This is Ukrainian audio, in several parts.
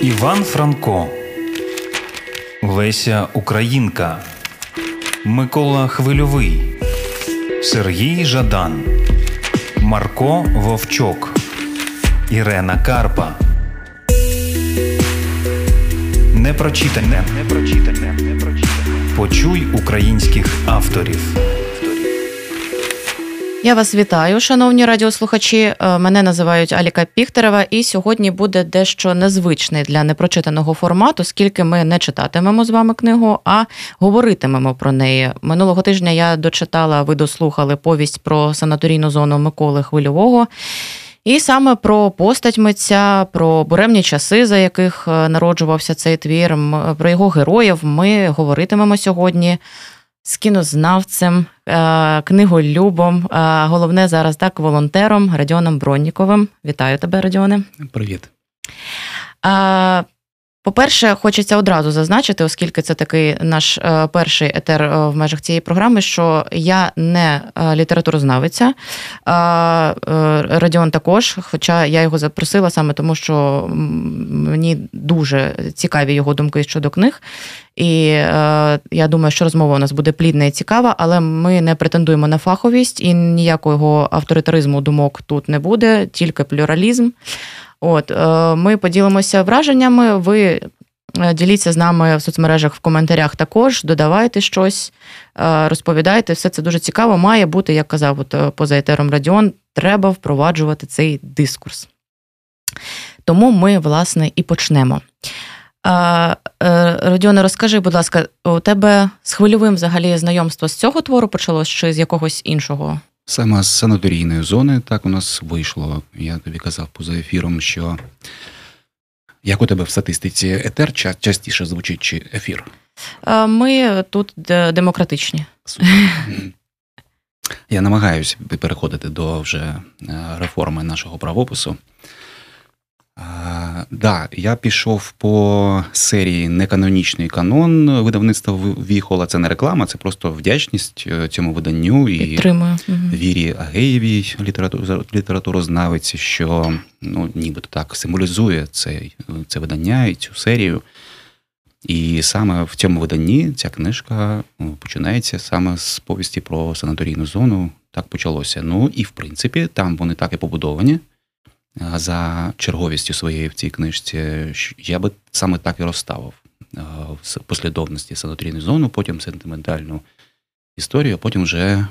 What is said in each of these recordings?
Іван Франко, Леся Українка, Микола Хвильовий, Сергій Жадан, Марко Вовчок, Ірена Карпа. Непрочитане. Непрочитане. Почуй українських авторів. Я вас вітаю, шановні радіослухачі. Е, мене називають Аліка Піхтерева, і сьогодні буде дещо незвичний для непрочитаного формату, оскільки ми не читатимемо з вами книгу, а говоритимемо про неї. Минулого тижня я дочитала, ви дослухали повість про санаторійну зону Миколи Хвильового. І саме про постать митця, про буремні часи, за яких е, народжувався цей твір, про його героїв ми говоритимемо сьогодні з кінознавцем, е, книголюбом, е, головне зараз так, волонтером Радіоном Бронніковим. Вітаю тебе, Радіоне. Привіт. По-перше, хочеться одразу зазначити, оскільки це такий наш е, перший етер е, в межах цієї програми, що я не е, літературознавиця, Радіон також, хоча я його запросила саме тому, що мені дуже цікаві його думки щодо книг. І я думаю, що розмова у нас буде плідна і цікава, але ми не претендуємо на фаховість і ніякого авторитаризму думок тут не буде, тільки плюралізм. От е, ми поділимося враженнями. Ви е, діліться з нами в соцмережах в коментарях також, додавайте щось, е, розповідайте. Все це дуже цікаво. Має бути, як казав от поза етером Радіон, треба впроваджувати цей дискурс. Тому ми, власне, і почнемо. Родіоне, розкажи, будь ласка, у тебе з хвильовим взагалі знайомство з цього твору почалось чи з якогось іншого? Саме з санаторійної зони так у нас вийшло. Я тобі казав поза ефіром, що як у тебе в статистиці етер частіше звучить чи ефір? Ми тут демократичні. Я намагаюся переходити до вже е, реформи нашого правопису. Так, да, я пішов по серії Неканонічний канон видавництва Віхола. Це не реклама, це просто вдячність е, цьому виданню і Підтримую. Вірі Агеєвій, літературознавиці, що ну, нібито так символізує це, це видання і цю серію. І саме в цьому виданні ця книжка ну, починається саме з повісті про санаторійну зону. Так почалося. Ну і в принципі, там вони так і побудовані за черговістю своєї в цій книжці, я би саме так і розставив в послідовності санаторійну зону, потім сентиментальну історію, а потім вже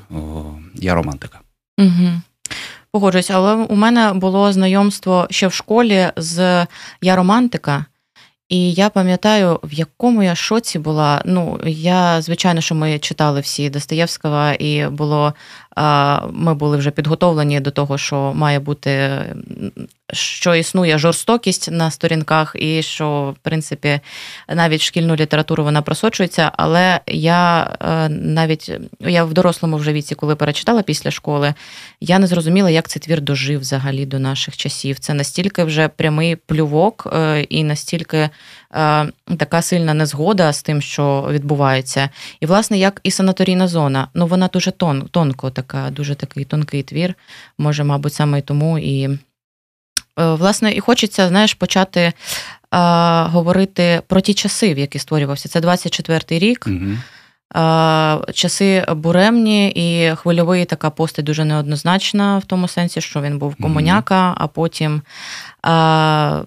я романтика. Угу. Погоджуюсь, але у мене було знайомство ще в школі з я романтика. І я пам'ятаю, в якому я шоці була. Ну, я, звичайно, що ми читали всі Достоєвського, і було ми були вже підготовлені до того, що має бути що існує жорстокість на сторінках, і що, в принципі, навіть шкільну літературу вона просочується. Але я е, навіть я в дорослому вже віці, коли перечитала після школи, я не зрозуміла, як цей твір дожив взагалі до наших часів. Це настільки вже прямий плювок, е, і настільки така сильна незгода з тим, що відбувається. І, власне, як і санаторійна зона, ну вона дуже тон, тонко така, дуже такий тонкий твір. Може, мабуть, саме й тому і. Е, власне, і хочеться, знаєш, почати а, говорити про ті часи, в які створювався. Це 24-й рік. Угу. Часи буремні, і хвильовий така постать дуже неоднозначна, в тому сенсі, що він був комуняка, а потім а,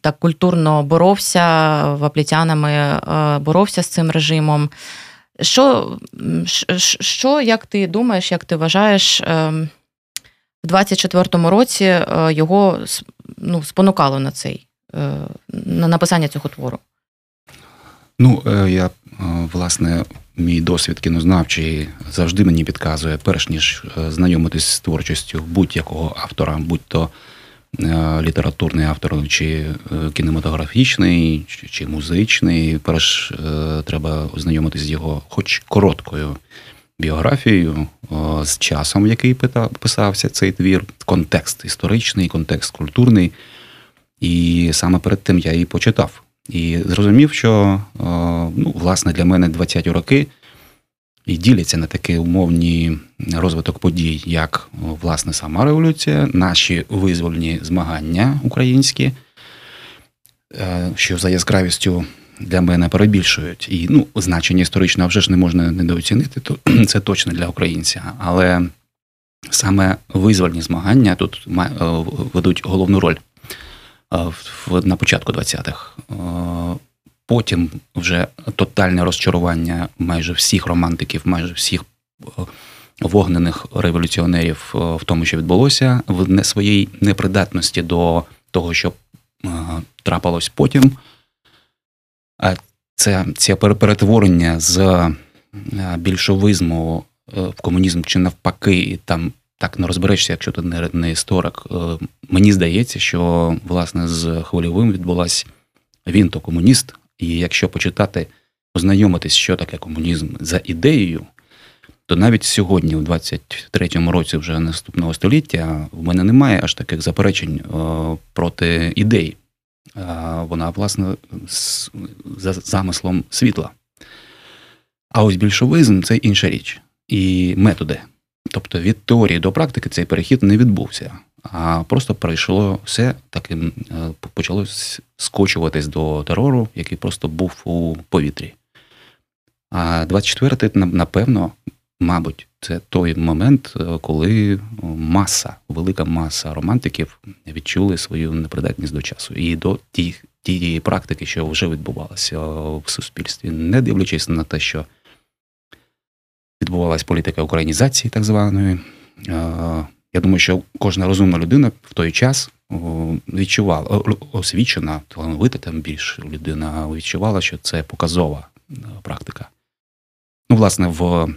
так культурно боровся ваплітянами, боровся з цим режимом. Що, що, як ти думаєш, як ти вважаєш? Ем, в 24-му році е, його ну, спонукало на цей е, на написання цього твору? Ну, е, я власне, мій досвід кінознавчий завжди мені підказує, перш ніж знайомитись з творчістю будь-якого автора, будь-то літературний автор, чи кінематографічний, чи музичний. Перш треба ознайомитись з його, хоч короткою біографією, з часом, в який писався цей твір, контекст історичний, контекст культурний. І саме перед тим я її почитав. І зрозумів, що ну, власне для мене 20-ті роки і діляться на такі умовні розвиток подій, як власне сама революція, наші визвольні змагання українські. що за яскравістю для мене перебільшують. І ну, значення історичного вже ж не можна недооцінити, то це точно для українця. Але саме визвольні змагання тут ведуть головну роль на початку 20-х. Потім вже тотальне розчарування майже всіх романтиків, майже всіх вогнених революціонерів в тому, що відбулося, в своїй непридатності до того, що трапилось потім. Це це перетворення з більшовизму в комунізм чи навпаки, там так не розберешся, якщо ти не, не історик. Мені здається, що власне з хвильовим відбулася він то комуніст, і якщо почитати, познайомитись, що таке комунізм за ідеєю, то навіть сьогодні, у 23-му році вже наступного століття, в мене немає аж таких заперечень проти ідей вона, власне, за замислом світла. А ось більшовизм це інша річ. І методи. Тобто від теорії до практики цей перехід не відбувся, а просто пройшло все таким, е, почало скочуватись до терору, який просто був у повітрі. А 24-й, напевно, мабуть, це той момент, е, коли маса, велика маса романтиків відчули свою непридатність до часу і до тієї практики, що вже відбувалася в суспільстві, не дивлячись на те, що відбувалася політика українізації, так званої. Я думаю, що кожна розумна людина в той час відчувала освічена, талановита там більш людина відчувала, що це показова практика. Ну, власне, в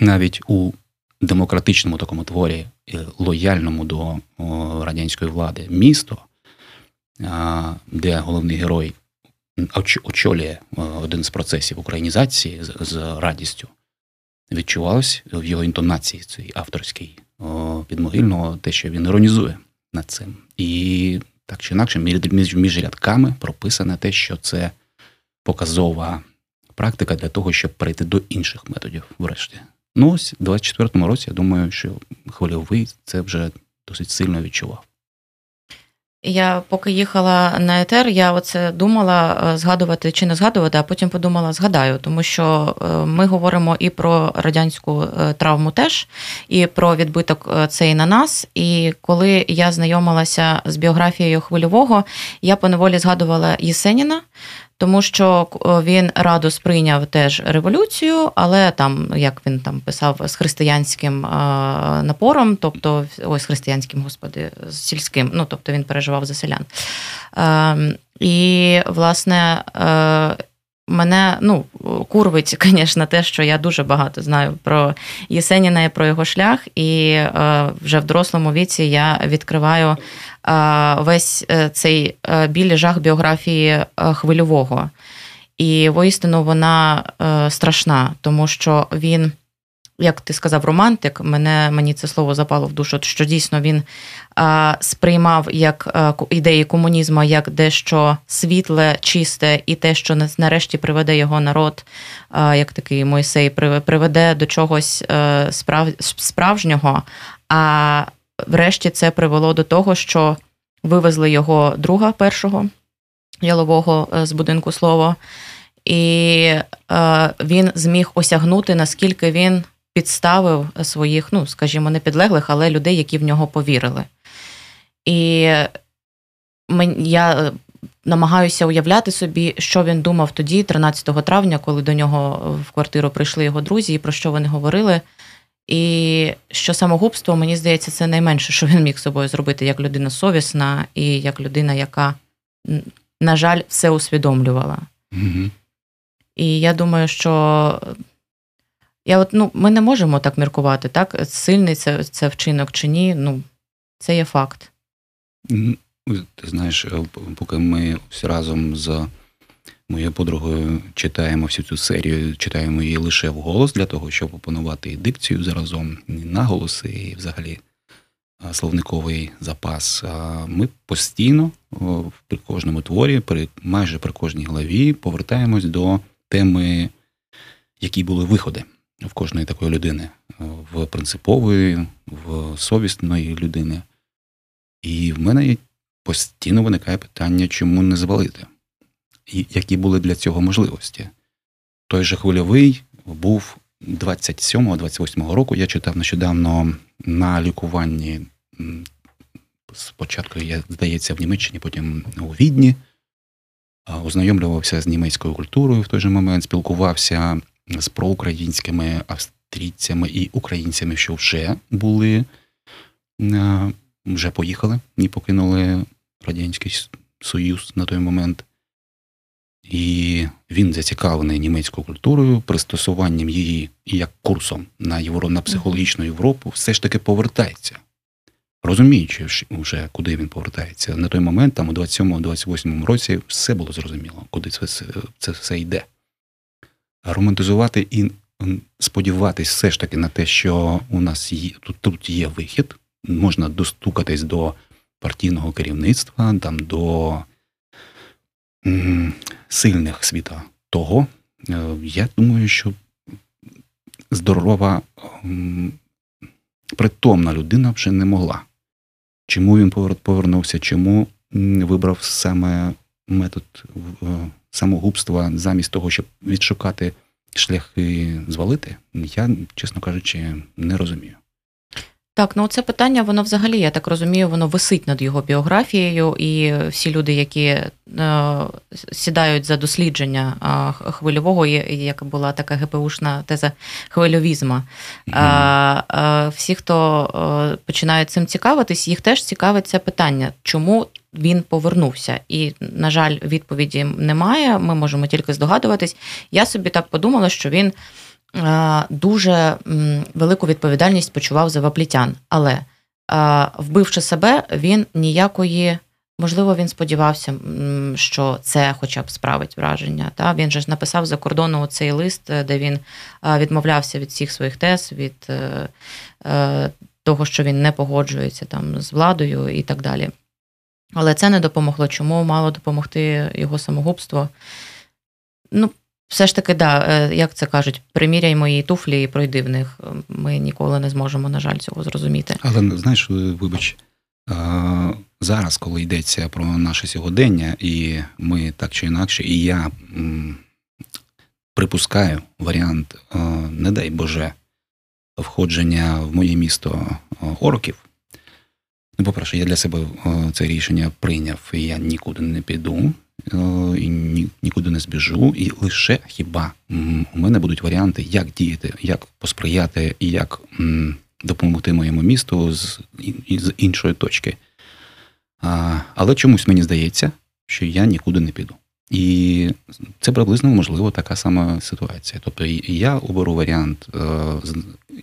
навіть у демократичному такому творі, е, лояльному до радянської влади місто, де головний герой очолює один з процесів українізації з радістю, відчувалось в його інтонації цій авторській підмогильного, те, що він іронізує над цим. І так чи інакше, між, між рядками прописане те, що це показова практика для того, щоб перейти до інших методів, врешті. Ну ось у 24-му році я думаю, що хвильовий це вже досить сильно відчував. Я поки їхала на етер, я оце думала е, згадувати чи не згадувати, а потім подумала, згадаю, тому що е, ми говоримо і про радянську е, травму теж, і про відбиток цей на нас. І коли я знайомилася з біографією хвильового, я поневолі згадувала Єсеніна тому що він радо сприйняв теж революцію, але там, як він там писав, з християнським напором, тобто ось християнським, господи, з сільським, ну тобто він переживав за селян. Ем, і, власне, е, Мене ну, курвить, звісно, те, що я дуже багато знаю про Єсеніна і про його шлях, і е, вже в дорослому віці я відкриваю весь е, цей е, білий жах біографії е, хвильового. І воістину вона страшна, тому що він, як ти сказав, романтик, мене, мені це слово запало в душу, що дійсно він сприймав як ідеї комунізму як дещо світле, чисте, і те, що нарешті приведе його народ, як такий Мойсей, приведе до чогось справжнього. А врешті це привело до того, що вивезли його друга першого ялового е, з будинку слово, і е, він зміг осягнути, наскільки він підставив своїх, ну, скажімо, не підлеглих, але людей, які в нього повірили. І я е, намагаюся уявляти собі, що він думав тоді, 13 травня, коли до нього в квартиру прийшли його друзі, і про що вони говорили. І що самогубство, мені здається, це найменше, що він міг собою зробити як людина совісна і як людина, яка, на жаль, все усвідомлювала. Угу. І я думаю, що я от, ну, ми не можемо так міркувати, так? Сильний це це вчинок чи ні. Ну, це є факт. Ти знаєш, е, поки ми всі разом з Моєю подругою читаємо всю цю серію, читаємо її лише вголос для того, щоб опанувати і дикцію заразом, і наголоси, і взагалі словниковий запас. Ми постійно при кожному творі, при майже при кожній главі, повертаємось до теми, які були виходи в кожної такої людини, в принципової, в совісної людини. І в мене постійно виникає питання, чому не звалити, які були для цього можливості. Той же хвильовий був 27-28 року. Я читав нещодавно на лікуванні. Спочатку, я здається, в Німеччині, потім у Відні, ознайомлювався з німецькою культурою в той же момент, спілкувався з проукраїнськими австрійцями і українцями, що вже були, вже поїхали і покинули Радянський Союз на той момент. І він зацікавлений німецькою культурою, пристосуванням її як курсом на євро, на психологічну Європу, все ж таки повертається. Розуміючи, вже куди він повертається. На той момент, там у 27-28 році, все було зрозуміло, куди це, це все йде. Романтизувати і сподіватись все ж таки на те, що у нас є тут, тут є вихід, можна достукатись до партійного керівництва, там до сильних світа того, е, я думаю, що здорова, притомна людина вже не могла. Чому він повернувся, чому вибрав саме метод е, самогубства замість того, щоб відшукати шляхи звалити, я, чесно кажучи, не розумію. Так, ну це питання, воно взагалі, я так розумію, воно висить над його біографією, і всі люди, які е, сідають за дослідження е, хвильового, як була така ГПУшна теза хвильовізма. Е, всі, хто е, починають цим цікавитись, їх теж цікавить це питання, чому він повернувся. І, на жаль, відповіді немає. Ми можемо тільки здогадуватись. Я собі так подумала, що він. Е, дуже велику відповідальність почував за ваплітян. Але е, вбивши себе, він ніякої. Можливо, він сподівався, що це хоча б справить враження. Та Він же ж написав за кордону цей лист, де він е, відмовлявся від всіх своїх тез, від того, що він не погоджується там з владою і так далі. Але це не допомогло. Чому мало допомогти його самогубство? Ну, все ж таки, да, е, як це кажуть, приміряй мої туфлі і пройди в них. Ми ніколи не зможемо, на жаль, цього зрозуміти. Але знаєш, вибач, зараз, коли йдеться про наше сьогодення, і ми так чи інакше, і я припускаю варіант, не дай Боже, входження в моє місто орків. Ну, по-перше, я для себе це рішення прийняв, і я нікуди не піду. Е, і нікуди не збіжу, і лише хіба у мене будуть варіанти, як діяти, як посприяти і як допомогти моєму місту з з іншої точки. А, Але чомусь мені здається, що я нікуди не піду. І це приблизно можливо така сама ситуація. Тобто я оберу варіант е,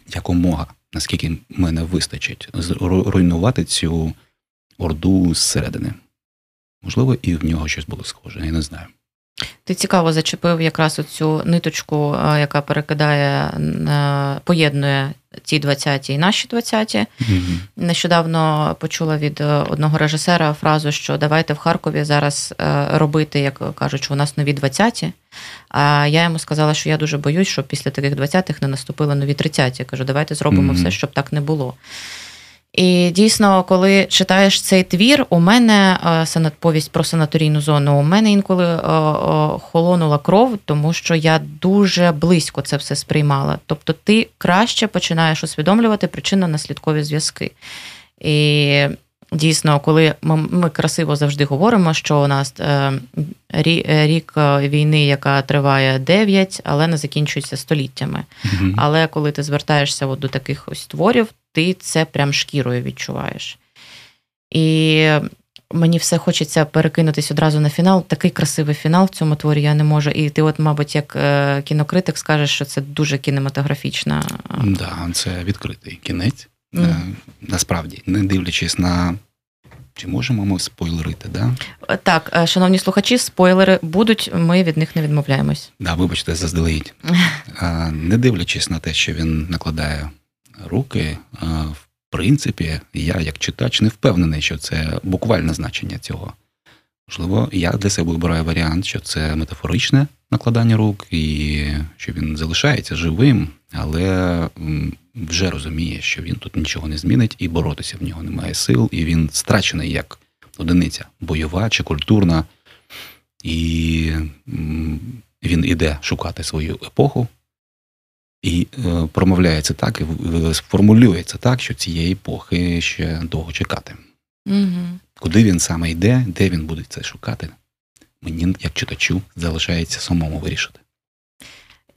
якомога, наскільки мене вистачить, руйнувати цю орду зсередини. Можливо, і в нього щось було схоже, я не знаю. Ти цікаво зачепив якраз оцю ниточку, е, яка перекидає, е, поєднує ті 20-ті і наші 20-ті. Mm-hmm. Нещодавно почула від е, одного режисера фразу, що давайте в Харкові зараз робити, як кажуть, що у нас нові 20-ті. А я йому сказала, що я дуже боюсь, щоб після таких 20-х не наступили нові 30-ті. Я кажу, давайте зробимо mm-hmm. все, щоб так не було. І дійсно, коли читаєш цей твір, у мене е, повість про санаторійну зону, у мене інколи е, холонула кров, тому що я дуже близько це все сприймала. Тобто, ти краще починаєш усвідомлювати причинно-наслідкові зв'язки. І дійсно, коли ми, ми красиво завжди говоримо, що у нас е, рік війни, яка триває 9, але не закінчується століттями. Mm-hmm. Але коли ти звертаєшся от до таких ось творів, ти це прям шкірою відчуваєш. І мені все хочеться перекинутись одразу на фінал. Такий красивий фінал в цьому творі я не можу. І ти, от, мабуть, як е, кінокритик, скажеш, що це дуже кінематографічна. Так, да, це відкритий кінець. Mm. Насправді, не дивлячись на. Чи можемо ми спойлерити, да? Так, е, шановні слухачі, спойлери будуть, ми від них не відмовляємось. Да, вибачте, заздалегідь. Не дивлячись на те, що він накладає руки, в принципі, я як читач не впевнений, що це буквальне значення цього. Можливо, я для себе вибираю варіант, що це метафоричне накладання рук, і що він залишається живим, але вже розуміє, що він тут нічого не змінить, і боротися в нього немає сил, і він страчений як одиниця бойова чи культурна, і він іде шукати свою епоху. І е, промовляється так, і формулюється так, що цієї епохи ще довго чекати. Угу. Куди він саме йде, де він буде це шукати, мені, як читачу, залишається самому вирішити.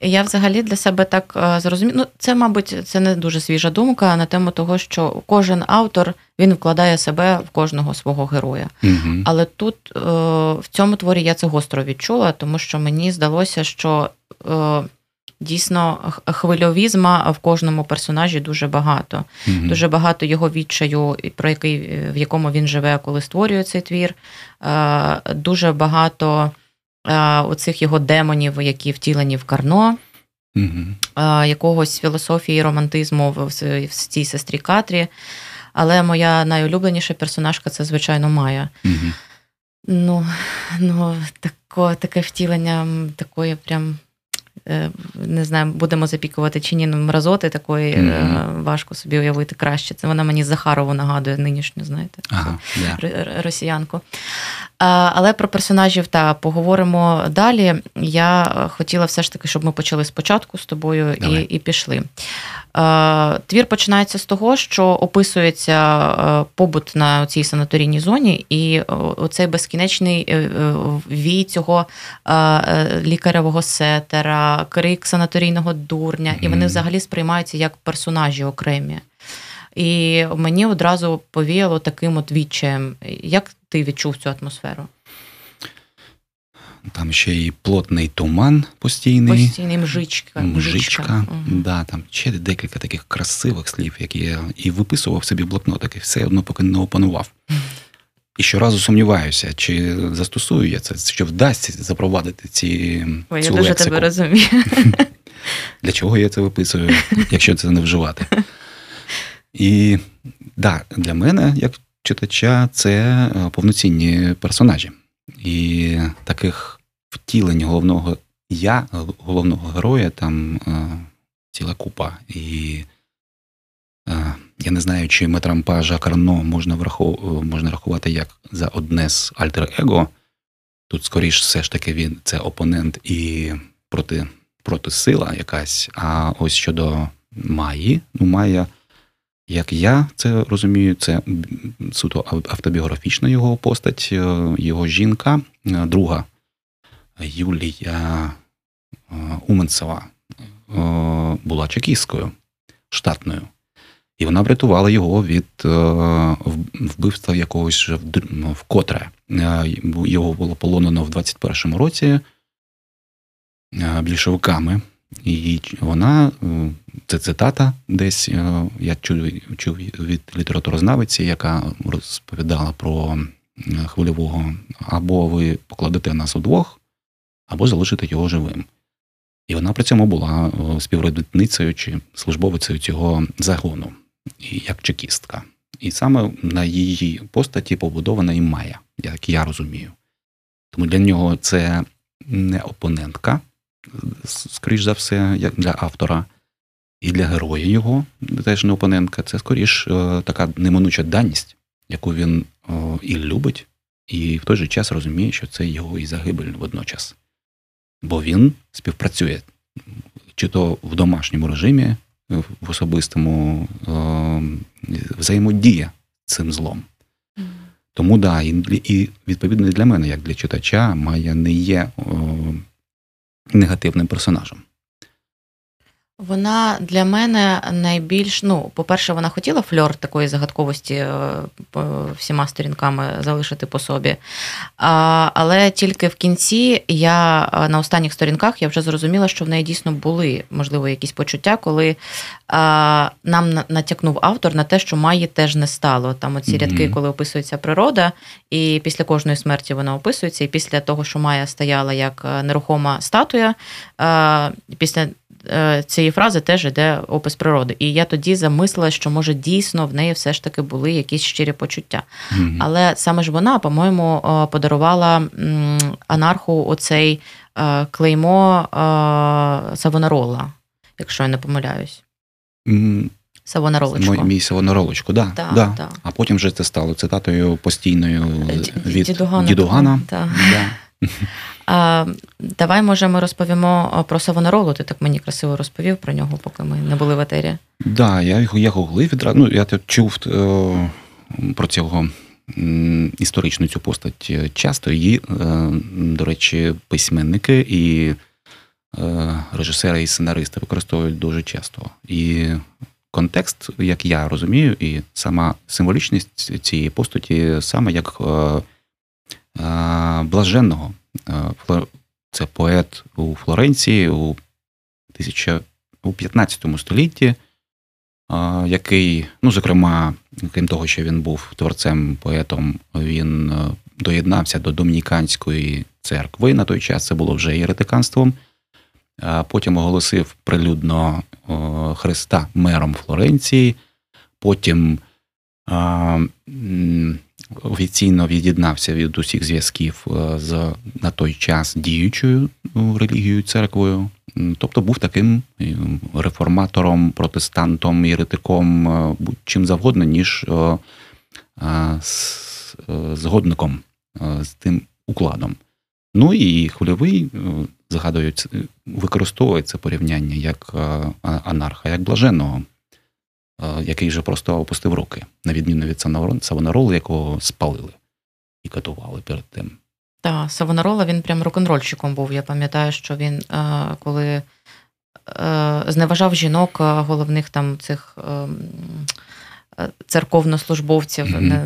Я взагалі для себе так е, зрозумів. Ну, це, мабуть, це не дуже свіжа думка на тему того, що кожен автор він вкладає себе в кожного свого героя. Угу. Але тут е, в цьому творі я це гостро відчула, тому що мені здалося, що дійсно хвильовізма в кожному персонажі дуже багато. Угу. Дуже багато його відчаю, про який в якому він живе, коли створює цей твір. Дуже багато оцих його демонів, які втілені в Карно, угу. якогось філософії, романтизму в, в цій сестрі Катрі. Але моя найулюбленіша персонажка це, звичайно, Майя. Угу. Ну, ну тако, таке втілення такої прям Е, не знаю, будемо запікувати чи ні ну, мразоти такої mm-hmm. важко собі уявити краще. Це вона мені Захарову нагадує нинішню, знаєте, ага, yeah. росіянку. Але про персонажів та поговоримо далі. Я хотіла все ж таки, щоб ми почали спочатку з тобою і, і пішли. Твір починається з того, що описується побут на цій санаторійній зоні, і оцей безкінечний е, е, вій цього лікаревого сетера, крик санаторійного дурня, і вони взагалі сприймаються як персонажі окремі. І мені одразу повіяло таким от відчаєм. Як ти відчув цю атмосферу? Там ще і плотний туман постійний. Постійний мжичка. Мжичка. Угу. Да, там ще декілька таких красивих слів, які я і виписував собі блокнотик, і все одно поки не опанував. І щоразу сумніваюся, чи застосую я це, чи вдасться запровадити ці. Ой, цю я дуже лексику. тебе розумію. Для чого я це виписую, якщо це не вживати? І да, для мене, як читача, це е, повноцінні персонажі. І таких втілень головного я, головного героя, там е, ціла купа. І е, я не знаю, чи Метрампажа Карно можна врахов... можна рахувати як за одне з альтер-его. Тут, скоріш, все ж таки, він це опонент і проти, протисила якась. А ось щодо Маї, ну Майя як я це розумію, це суто автобіографічна його постать, е, його жінка, е, друга Юлія е, Уменцева була чекісткою штатною. І вона врятувала його від вбивства якогось вкотре. Його було полонено в 21-му році більшовиками. І вона, е, це цитата десь, е, я чув, чув від літературознавиці, яка розповідала про е, хвильового, або ви покладете нас удвох, або залишите його живим. І вона при цьому була співробітницею чи службовицею цього загону, як чекістка. І саме на її постаті побудована і Майя, як я розумію. Тому для нього це не опонентка, скоріш за все, як для автора, і для героя його, теж не опонентка, це скоріш е, така неминуча даність, яку він і любить, і в той же час розуміє, що це його і загибель водночас. Бо він співпрацює чи то в домашньому режимі, в особистому взаємодія цим злом. Тому да, і, і відповідно для мене, як для читача, Майя не є негативним персонажем. Вона для мене найбільш, ну, по-перше, вона хотіла фльор такої загадковості е, всіма сторінками залишити по собі. А, Але тільки в кінці я на останніх сторінках я вже зрозуміла, що в неї дійсно були, можливо, якісь почуття, коли а, нам натякнув автор на те, що Майї теж не стало. Там оці mm-hmm. рядки, коли описується природа, і після кожної смерті вона описується, і після того, що Майя стояла як е, нерухома статуя, а, після Е, цієї фрази теж йде опис природи. І я тоді замислила, що може дійсно в неї все ж таки були якісь щирі почуття. Mm-hmm. Але саме ж вона, по-моєму, е, подарувала анарху оцей е, клеймо Савонарола, якщо я не помиляюсь. Mm. Савонаролочку. Мій, мій Савонаролочку, да, Да, да. да. А потім вже це стало цитатою постійною від Дідугана. Дідугана. Да. Давай, може, ми розповімо про Савонаролу. Ти так мені красиво розповів про нього, поки ми не були в етері. Да, я його я гуглив відразу. Ну, я чув е, про цього історичну цю постать е, часто. Її, е, до речі, письменники і режисери і сценаристи використовують дуже часто. І контекст, як я розумію, і сама символічність цієї постаті саме як блаженного. Е, Це поет у Флоренції у, тисяча, 15 столітті який, ну, зокрема, крім того, що він був творцем, поетом, він е, доєднався до Домініканської церкви. На той час це було вже єретиканством. Потім оголосив прилюдно Христа мером Флоренції. Потім офіційно від'єднався від усіх зв'язків е, з на той час діючою ну, релігією церквою. Тобто був таким реформатором, протестантом, єретиком, е, будь-чим завгодно, ніж е, згодником з тим укладом. Ну і хвильовий, згадують, використовує це порівняння як анарха, як блаженного, який же просто опустив руки, на відміну від Савонарола, якого спалили і катували перед тим. Так, Савонарола він прям рок-н-рольщиком був. Я пам'ятаю, що він е, коли е, зневажав жінок, е, головних там цих е, е, церковнослужбовців, Мгм. не,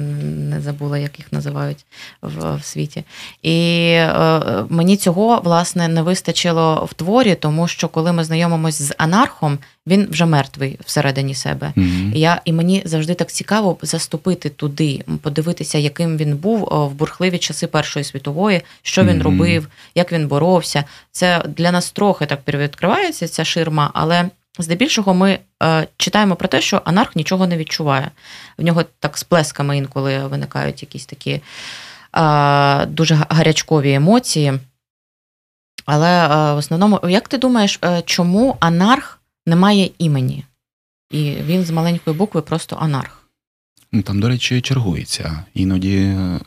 не забула, як їх називають в, в світі. І е, мені цього власне не вистачило в творі, тому що коли ми знайомимось з анархом, він вже мертвий всередині себе. І Я, і мені завжди так цікаво заступити туди, подивитися, яким він був в бурхливі часи Першої світової, що він Мгм. робив, як він боровся. Це для нас трохи так відкривається ця ширма, але здебільшого ми е, читаємо про те, що анарх нічого не відчуває. В нього так з плесками інколи виникають якісь такі е, дуже гарячкові емоції. Але е, в основному, як ти думаєш, е, чому анарх не має імені? І він з маленької букви просто анарх. Ну, Там, до речі, чергується. Іноді е,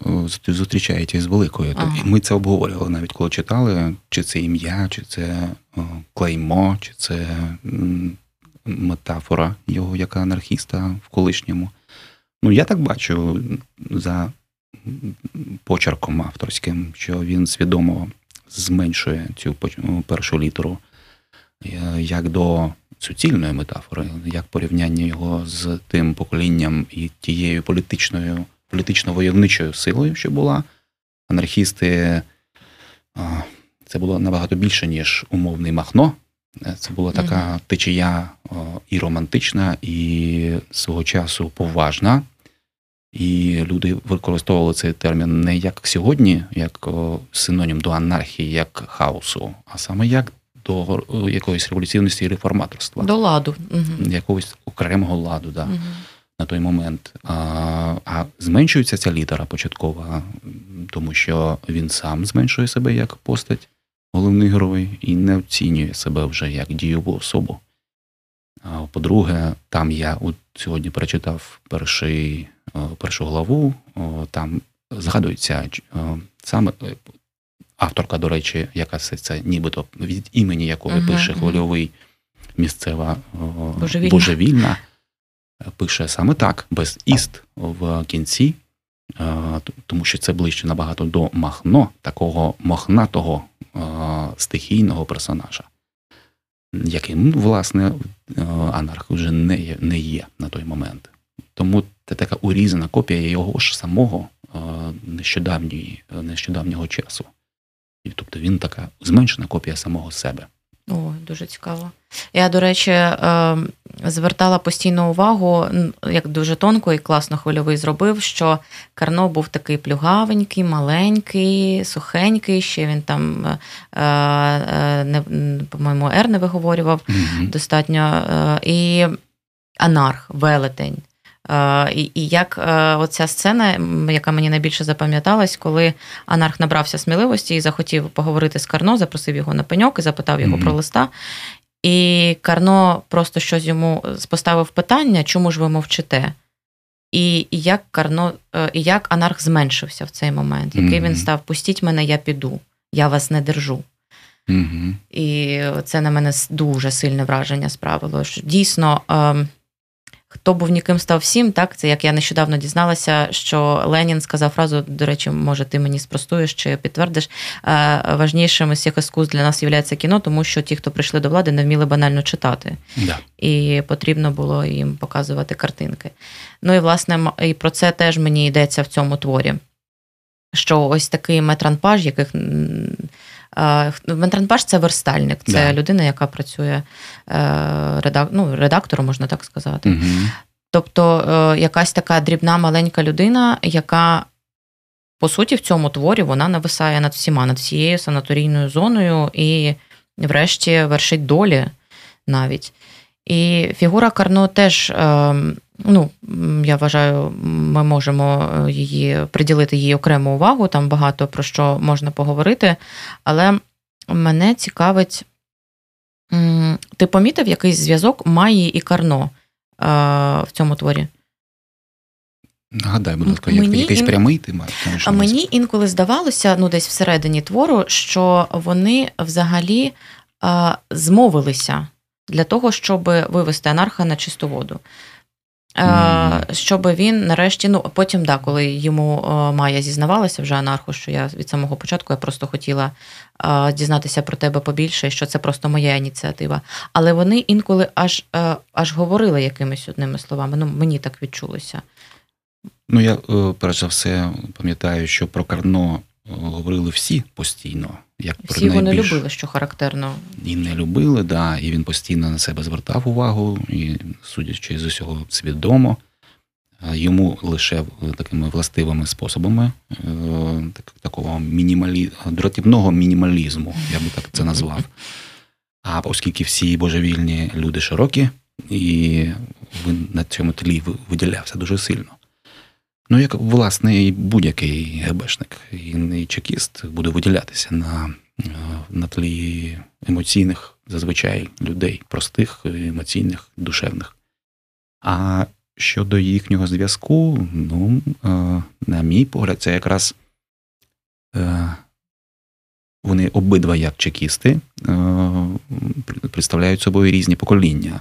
зустрічається із великою. Ага. Ми це обговорювали навіть коли читали, чи це ім'я, чи це клеймо, чи це метафора його як анархіста в колишньому. Ну, я так бачу за почерком авторським, що він свідомо зменшує цю першу літеру е, як до суцільної метафори, як порівняння його з тим поколінням і тією політичною, політично-войовничою силою, що була. Анархісти це було набагато більше, ніж умовний Махно. Е, Це була така течія і романтична, і свого часу поважна. І люди використовували цей термін не як сьогодні, як синонім до анархії, як хаосу, а саме як до якоїсь революційності і реформаторства, До ладу. Угу. якогось окремого ладу да, Угу. на той момент. А, а зменшується ця літера початкова, тому що він сам зменшує себе як постать, головний герой, і не оцінює себе вже як дієву особу. А, по-друге, там я от сьогодні перечитав перший, першу главу, там згадується саме е, авторка, до речі, яка це, нібито від імені якої Мгм, пише хвильовий місцева Божевільна. божевільна, е, пише саме так, без іст в кінці, е, тому що це ближче набагато до Махно, такого мохнатого е, стихійного персонажа, яким, власне, анарх вже не є, не є на той момент. Тому це така урізана копія його ж самого нещодавньої, нещодавнього часу. Тобто він така зменшена копія самого себе. О, дуже цікаво. Я, до речі, е, звертала постійно увагу, як дуже тонко і класно хвильовий зробив, що Карно був такий плюгавенький, маленький, сухенький, ще він там, е, е, по-моєму, Р не виговорював Мгм. достатньо. І анарх, велетень. Е, І, і як е, оця сцена, яка мені найбільше запам'яталась, коли Анарх набрався сміливості і захотів поговорити з Карно, запросив його на пеньок і запитав його Мгм. про листа. І Карно просто щось йому поставив питання, чому ж ви мовчите? І як Карно, е, і як анарх зменшився в цей момент, який mm-hmm. він став: Пустіть мене, я піду, я вас не держу. Mm-hmm. І це на мене дуже сильне враження справило. що Дійсно, ем, хто був ніким став всім, так це як я нещодавно дізналася, що Ленін сказав фразу, до речі, може, ти мені спростуєш чи підтвердиш. Е, важнішим із всіх ескуз для нас є кіно, тому що ті, хто прийшли до влади, не вміли банально читати. Да. І потрібно було їм показувати картинки. Ну і власне і про це теж мені йдеться в цьому творі. Що ось такий метранпаж, яких Вентранпаш це верстальник, це да. людина, яка працює е, редак... ну, редактором, можна так сказати. Угу. Тобто е, якась така дрібна маленька людина, яка, по суті, в цьому творі вона нависає над всіма, над всією санаторійною зоною і, врешті, вершить долі навіть. І фігура Карно теж, ем, ну, я вважаю, ми можемо е, її приділити їй окрему увагу, там багато про що можна поговорити. Але мене цікавить, ти помітив якийсь зв'язок Маї і Карно е, в цьому творі? Нагадай, будь ласка, мені якийсь ін... прямий ти маєш? А мені інколи здавалося, ну десь всередині твору, що вони взагалі а, е, змовилися для того, щоб вивести анарха на чисту воду. Mm-hmm. Щоб він нарешті, ну потім, да, коли йому Майя зізнавалася вже анарху, що я від самого початку я просто хотіла дізнатися про тебе побільше, що це просто моя ініціатива. Але вони інколи аж аж говорили якимись одними словами. Ну, мені так відчулося. Ну, я е, перш за все пам'ятаю, що про Карно говорили всі постійно. Як Всі його не любили, що характерно. І не любили, да, і він постійно на себе звертав увагу, і, судячи з усього, свідомо. Йому лише такими властивими способами е, так, такого мінімалі... дратівного мінімалізму, я би так це назвав. А оскільки всі божевільні люди широкі, і він на цьому тлі виділявся дуже сильно. Ну, як власне будь-який ГБшник і чекіст буде виділятися на е, на тлі емоційних зазвичай людей, простих, емоційних, душевних. А щодо їхнього зв'язку, ну, е, на мій погляд, це якраз е, вони обидва як чекісти представляють собою різні покоління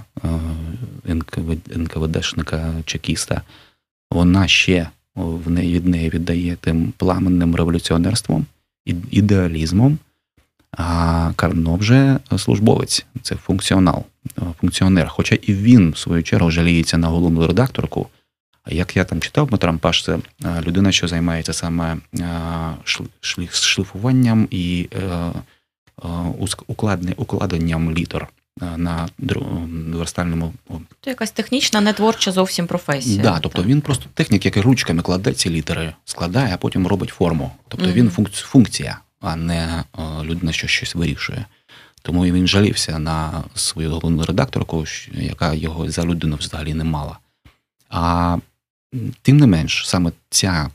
НКВДшника чекіста. Вона ще в неї від неї віддає тим пламенним революціонерством, ідеалізмом, а Карно вже службовець, це функціонал, функціонер. Хоча і він, в свою чергу, жаліється на головну редакторку. Як я там читав, Дмитро Ампаш, це людина, що займається саме шліфуванням і е, укладенням літер на верстальному. Це якась технічна, не творча зовсім професія. Да, тобто так. він просто технік, який ручками кладе ці літери, складає, а потім робить форму. Тобто mm-hmm. він функція, а не людина, що щось вирішує. Тому він жалівся на свою головну редакторку, яка його за людину взагалі не мала. А тим не менш, саме ця,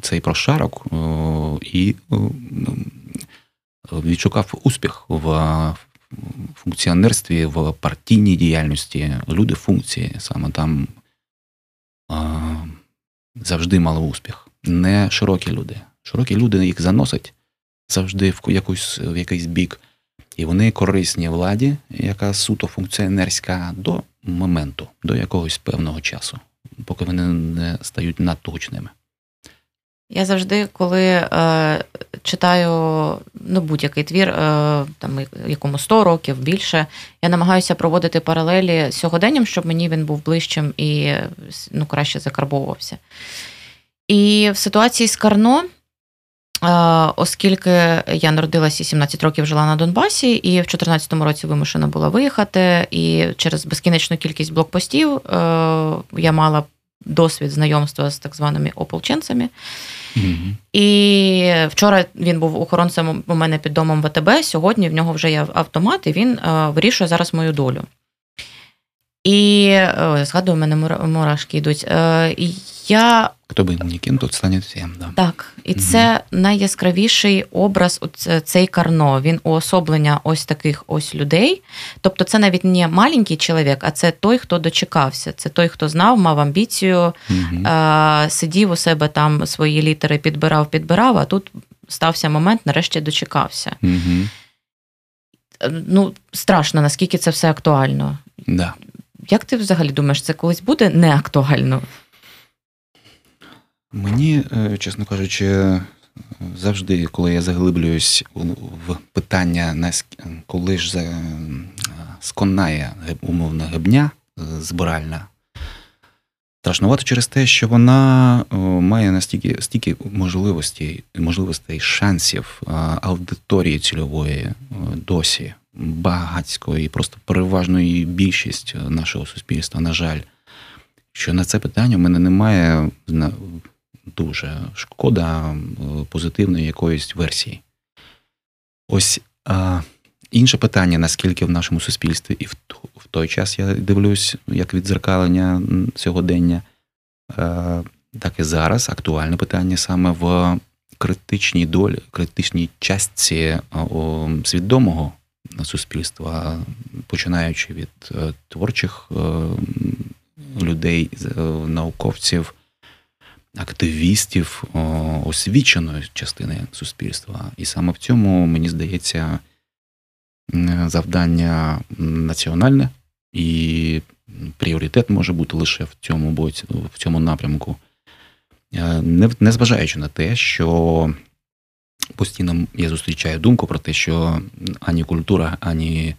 цей прошарок і відшукав успіх в функціонерстві, в партійній діяльності, люди функції саме там завжди мали успіх. Не широкі люди. Широкі люди їх заносять завжди в якусь, в якийсь бік, і вони корисні владі, яка суто функціонерська, до моменту, до якогось певного часу, поки вони не стають надто гучними. Я завжди, коли е, читаю ну, будь-який твір, е, там якому 100 років більше, я намагаюся проводити паралелі з сьогоденням, щоб мені він був ближчим і ну, краще закарбовувався. І в ситуації з Карно, е, оскільки я народилася і 17 років жила на Донбасі, і в 2014 році вимушена була виїхати, і через безкінечну кількість блокпостів е, я мала досвід знайомства з так званими ополченцями. Mm-hmm. І вчора він був охоронцем у мене під домом ВТБ. Сьогодні в нього вже є автомат, і він е, вирішує зараз мою долю. І о, згадую, у мене мурашки йдуть. Я Хто би не кін, тот стане всім. Да. Так, і угу. це найяскравіший образ. цей Карно. Він уособлення ось таких ось людей. Тобто, це навіть не маленький чоловік, а це той, хто дочекався. Це той, хто знав, мав амбіцію, угу. сидів у себе там свої літери, підбирав, підбирав. А тут стався момент, нарешті дочекався. Угу. Ну, страшно, наскільки це все актуально. Да. Як ти взагалі думаєш, це колись буде неактуально? Мені, е, чесно кажучи, завжди, коли я заглиблююсь в питання, коли ж сконає умовна гибня е, збиральна, страшнувато через те, що вона має настільки стільки можливостей, можливостей, шансів аудиторії цільової досі, багатської, просто переважної більшість нашого суспільства, на жаль, що на це питання в мене немає дуже шкода позитивної якоїсь версії. Ось а, інше питання, наскільки в нашому суспільстві, і в, в той час я дивлюсь, як відзеркалення сьогодення, а, так і зараз актуальне питання саме в критичній долі, критичній частці о, свідомого суспільства, починаючи від е, творчих е, людей, е, науковців активістів освіченої частини суспільства. І саме в цьому, мені здається, завдання національне і пріоритет може бути лише в цьому боці, в цьому напрямку, е, незважаючи на те, що постійно я зустрічаю думку про те, що ані культура, ані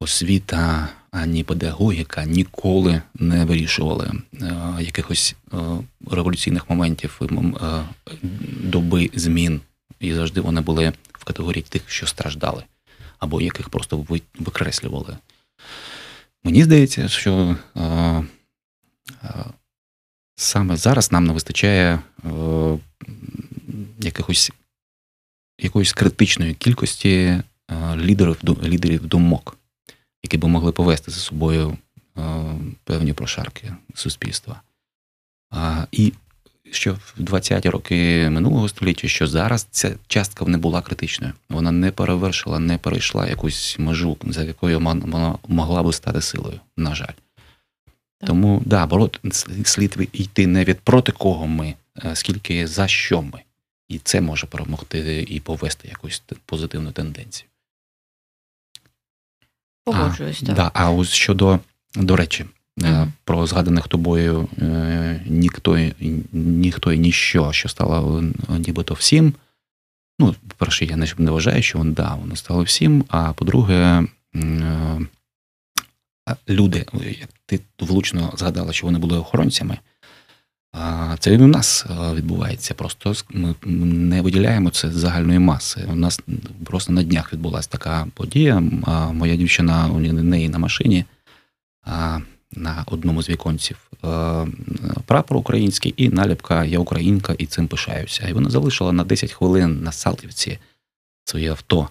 освіта, ані педагогіка ніколи не вирішували е, якихось е, революційних моментів е, доби змін, і завжди вони були в категорії тих, що страждали, або яких просто викреслювали. Мені здається, що саме зараз нам не вистачає якихось якоїсь критичної кількості лідерів лідерів думок які би могли повести за собою е, певні прошарки суспільства. І що в 20-ті роки минулого століття, що зараз ця частка не була критичною. Вона не перевершила, не перейшла якусь межу, за якою вона могла би стати силою, на жаль. Так. Тому да, борот слід йти не від проти кого ми, а скільки за що ми. І це може перемогти і повести якусь позитивну тенденцію. Погоджуюсь, так. Да, а ось щодо, до речі, mm-hmm. про згаданих тобою е, ніхто ніхто і ніщо, що стало нібито всім. Ну, по-перше, я не вважаю, що воно да, воно стало всім. А по-друге, люди, ти влучно згадала, що вони були охоронцями. Це і у нас відбувається. Просто ми не виділяємо це з загальної маси. У нас просто на днях відбулася така подія. Моя дівчина у неї на машині на одному з віконців прапор український і наліпка Я Українка і цим пишаюся. І вона залишила на 10 хвилин на Салтівці своє авто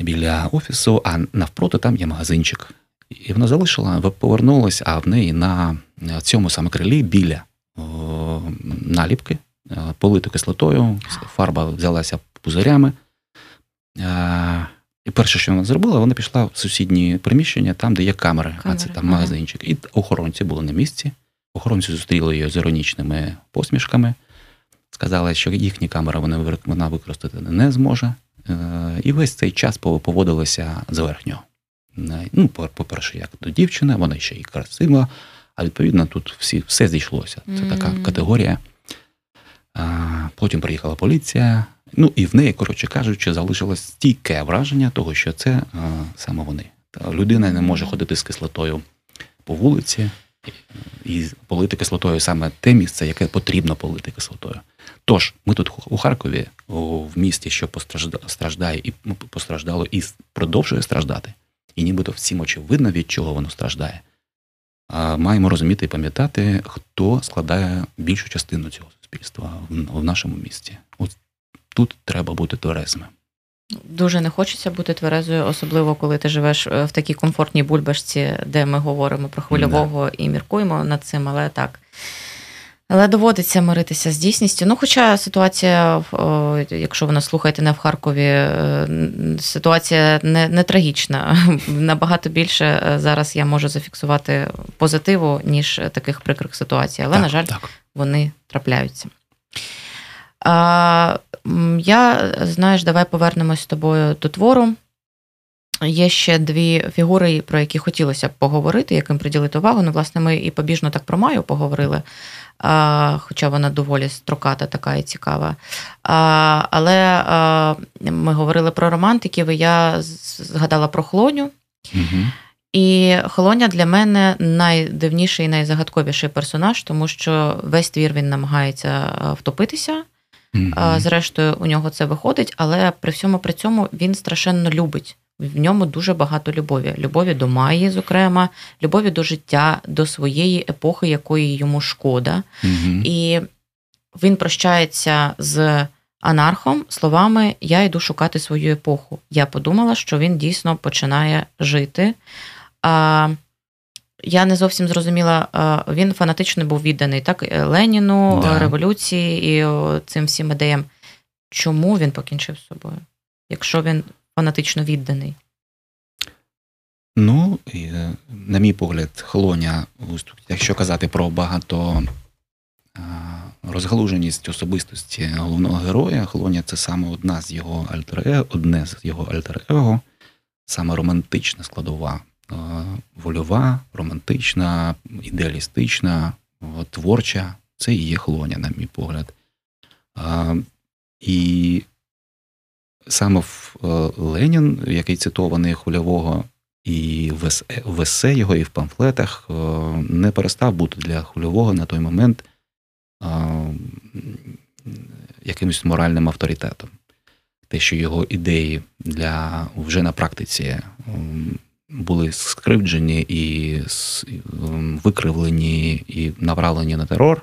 біля офісу, а навпроти там є магазинчик. І вона залишила, повернулася, а в неї на цьому саме крилі біля наліпки, полити кислотою, фарба взялася пузирями. І перше, що вона зробила, вона пішла в сусідні приміщення, там, де є камери, камери. а це там магазинчик. І охоронці були на місці. Охоронці зустріли її з іронічними посмішками, сказали, що їхні камери вона використати не зможе. Е, і весь цей час поводилася зверхньо. Ну, по-перше, як до дівчини, вона ще й красива, а відповідно, тут всі, все зійшлося. Це mm. така категорія. А, Потім приїхала поліція. Ну і в неї, коротше кажучи, залишилось стійке враження того, що це а, саме вони. Та людина не може ходити з кислотою по вулиці, і полити кислотою саме те місце, яке потрібно полити кислотою. Тож, ми тут у Харкові, в місті, що постраждає і ну, постраждало, і продовжує страждати, і нібито всім очевидно, від чого воно страждає маємо розуміти і пам'ятати, хто складає більшу частину цього суспільства в нашому місті. От тут треба бути тверезими. Дуже не хочеться бути тверезою, особливо коли ти живеш е, в такій комфортній бульбашці, де ми говоримо про хвильового да. і міркуємо над цим, але так. Але доводиться миритися з дійсністю. Ну, хоча ситуація, якщо ви нас слухаєте не в Харкові, е, ситуація не не трагічна. Набагато більше е, зараз я можу зафіксувати позитиву, ніж таких прикрих ситуацій. Але, так, на жаль, так. вони трапляються. А, Я, знаєш, давай повернемось з тобою до твору. Є ще дві фігури, про які хотілося б поговорити, яким приділити увагу. Ну, власне, ми і побіжно так про Маю поговорили, а, хоча вона доволі строката, така і цікава. А, Але а, ми говорили про романтиків, і я згадала про Хлоню. Угу. І Холоня для мене найдивніший і найзагадковіший персонаж, тому що весь твір він намагається втопитися. Mm-hmm. Зрештою, у нього це виходить, але при всьому при цьому він страшенно любить. В ньому дуже багато любові. Любові до Майї, зокрема, любові до життя, до своєї епохи, якої йому шкода. Mm-hmm. І він прощається з анархом словами Я йду шукати свою епоху. Я подумала, що він дійсно починає жити. А, Я не зовсім зрозуміла, він фанатично був відданий так Леніну, да. революції і цим всім ідеям. Чому він покінчив з собою, якщо він фанатично відданий? Ну, е, на мій погляд, Холоня, якщо казати про багато розгалуженість особистості головного героя, Холоня це саме одна з його альтер одне з його альтер-его, саме романтична складова Е, вольова, романтична, ідеалістична, творча. Це і є Холоня, на мій погляд. І саме в е, Ленін, який цитований хвильового, і в есе його, і в памфлетах, е, не перестав бути для хвильового на той момент якимось моральним авторитетом. Те, що його ідеї для вже на практиці були скривджені і ем, викривлені і направлені на терор.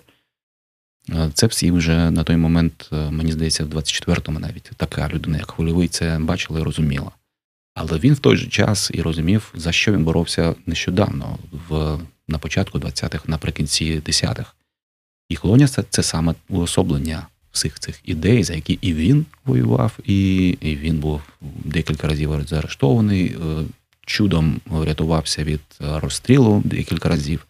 Е, це всі вже на той момент, е, мені здається, в 24-му навіть така людина, як хвильовий, це бачила і розуміла. Але він в той же час і розумів, за що він боровся нещодавно, в, на початку 20-х, наприкінці 10-х. І Холоня це, це саме уособлення всіх цих ідей, за які і він воював, і, і він був декілька разів заарештований, е, чудом врятувався від розстрілу декілька разів.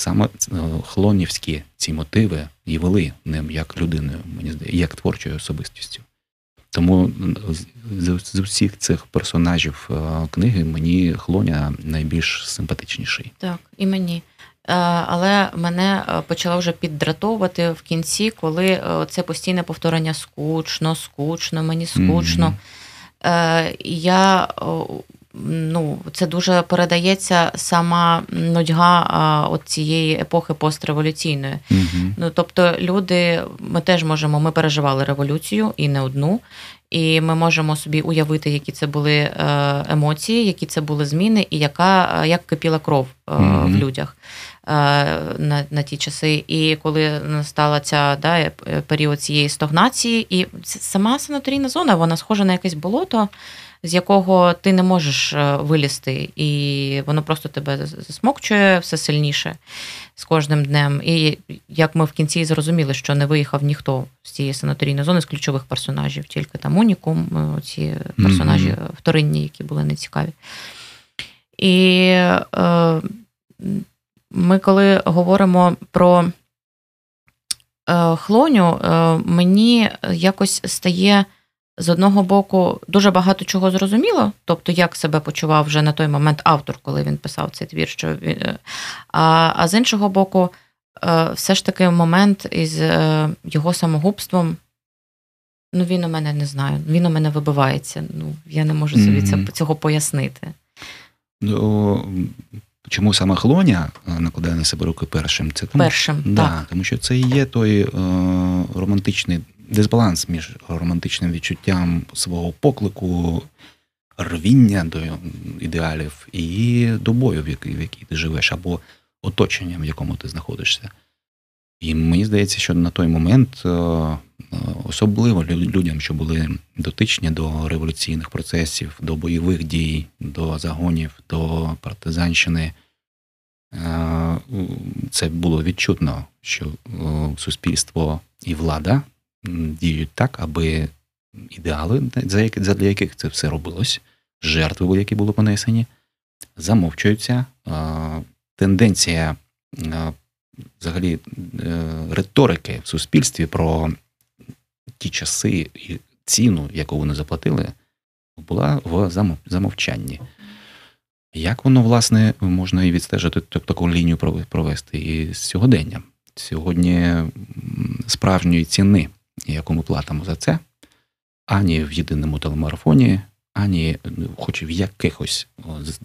Саме е, хлонівські ці мотиви і вели ним як людиною, мені здається, як творчою особистістю. Тому з усіх цих персонажів е, книги мені Хлоня найбільш симпатичніший. Так, і мені. Але мене почало вже піддратовувати в кінці, коли це постійне повторення скучно, скучно, мені скучно. Mm-hmm. Я ну, це дуже передається сама нудьга а, от цієї епохи постреволюційної. Угу. Ну, Тобто, люди, ми теж можемо, ми переживали революцію і не одну. І ми можемо собі уявити, які це були е, емоції, які це були зміни, і яка як кипіла кров mm-hmm. в людях е, на на ті часи. І коли настала ця да, період цієї стогнації, і сама санаторійна зона, вона схожа на якесь болото з якого ти не можеш е, вилізти, і воно просто тебе засмокчує все сильніше з кожним днем. І як ми в кінці зрозуміли, що не виїхав ніхто з цієї санаторійної зони з ключових персонажів, тільки там унікум, е, ці персонажі mm-hmm. вторинні, які були нецікаві. І е, ми, коли говоримо про е, хлоню, е, мені якось стає з одного боку дуже багато чого зрозуміло, тобто як себе почував вже на той момент автор, коли він писав цей твір. Що він, е, А а з іншого боку, е, все ж таки момент із е, його самогубством. Ну, він у мене не знаю, він у мене вибивається. Ну, я не можу собі mm-hmm. цього пояснити. Ну, Чому саме Хлоня накладає на себе руки першим? Це тому, Першим, да, так. Тому що це і є той е, романтичний дисбаланс між романтичним відчуттям свого поклику, рвіння до ідеалів і до бою, в якій, в якій ти живеш, або оточенням, в якому ти знаходишся. І мені здається, що на той момент особливо людям, що були дотичні до революційних процесів, до бойових дій, до загонів, до партизанщини, це було відчутно, що суспільство і влада діють так, аби ідеали, для яких це все робилось, жертви, які були понесені, замовчуються. Тенденція взагалі е, риторики в суспільстві про ті часи і ціну, яку вони заплатили, була в замовчанні. Як воно, власне, можна і відстежити таку лінію провести і з сьогодення? Сьогодні справжньої ціни, яку ми платимо за це, ані в єдиному телемарафоні, ані хоч в якихось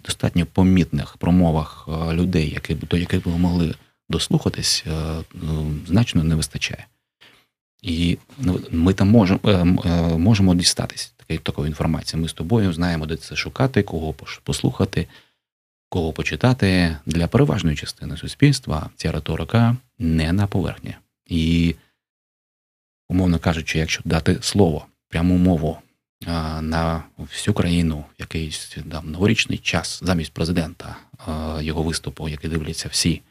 достатньо помітних промовах людей, які, до яких ви могли дослухатись, ну, значно не вистачає. І ну, ми там можемо е, е, можемо дістатись такої, такої інформації. Ми з тобою знаємо, де це шукати, кого послухати, кого почитати. Для переважної частини суспільства ця риторика не на поверхні. І, умовно кажучи, якщо дати слово, пряму мову на всю країну в якийсь там новорічний час замість президента його виступу, який дивляться всі,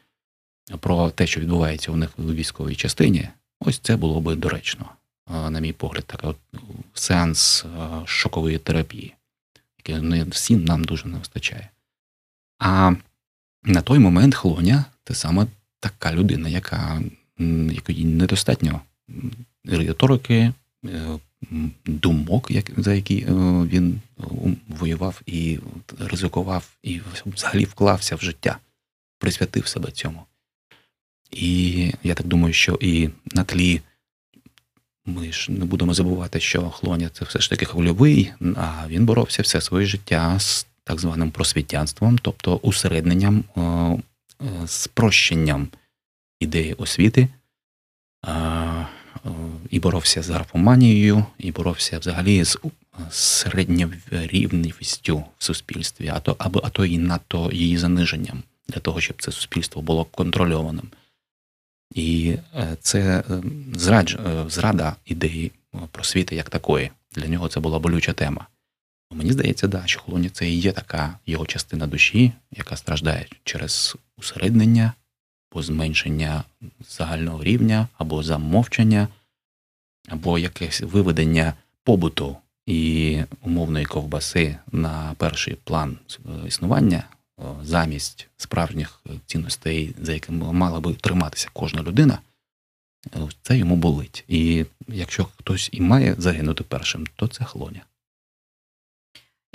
про те, що відбувається у них у військовій частині. Ось це було би доречно, на мій погляд, такий от сеанс шокової терапії, який не всім нам дуже не вистачає. А на той момент хлоня це саме така людина, яка якої недостатньо риторики, е, думок, за які е, він воював і ризикував, і взагалі вклався в життя, присвятив себе цьому. І я так думаю, що і на тлі ми ж не будемо забувати, що Хлоня це все ж таки хвильовий, а він боровся все своє життя з так званим просвітянством, тобто усередненням, е, е, спрощенням ідеї освіти, е, і боровся з графоманією, і боровся взагалі з середньорівністю в суспільстві, а то або а то і надто її заниженням для того, щоб це суспільство було контрольованим. І е, це е, зрадж, е, зрада ідеї просвіти як такої. Для нього це була болюча тема. Мені здається, да, що Холоні це і є така його частина душі, яка страждає через усереднення, або зменшення загального рівня, або замовчання, або якесь виведення побуту і умовної ковбаси на перший план існування замість справжніх цінностей, за якими мала би триматися кожна людина, це йому болить. І якщо хтось і має загинути першим, то це хлоня.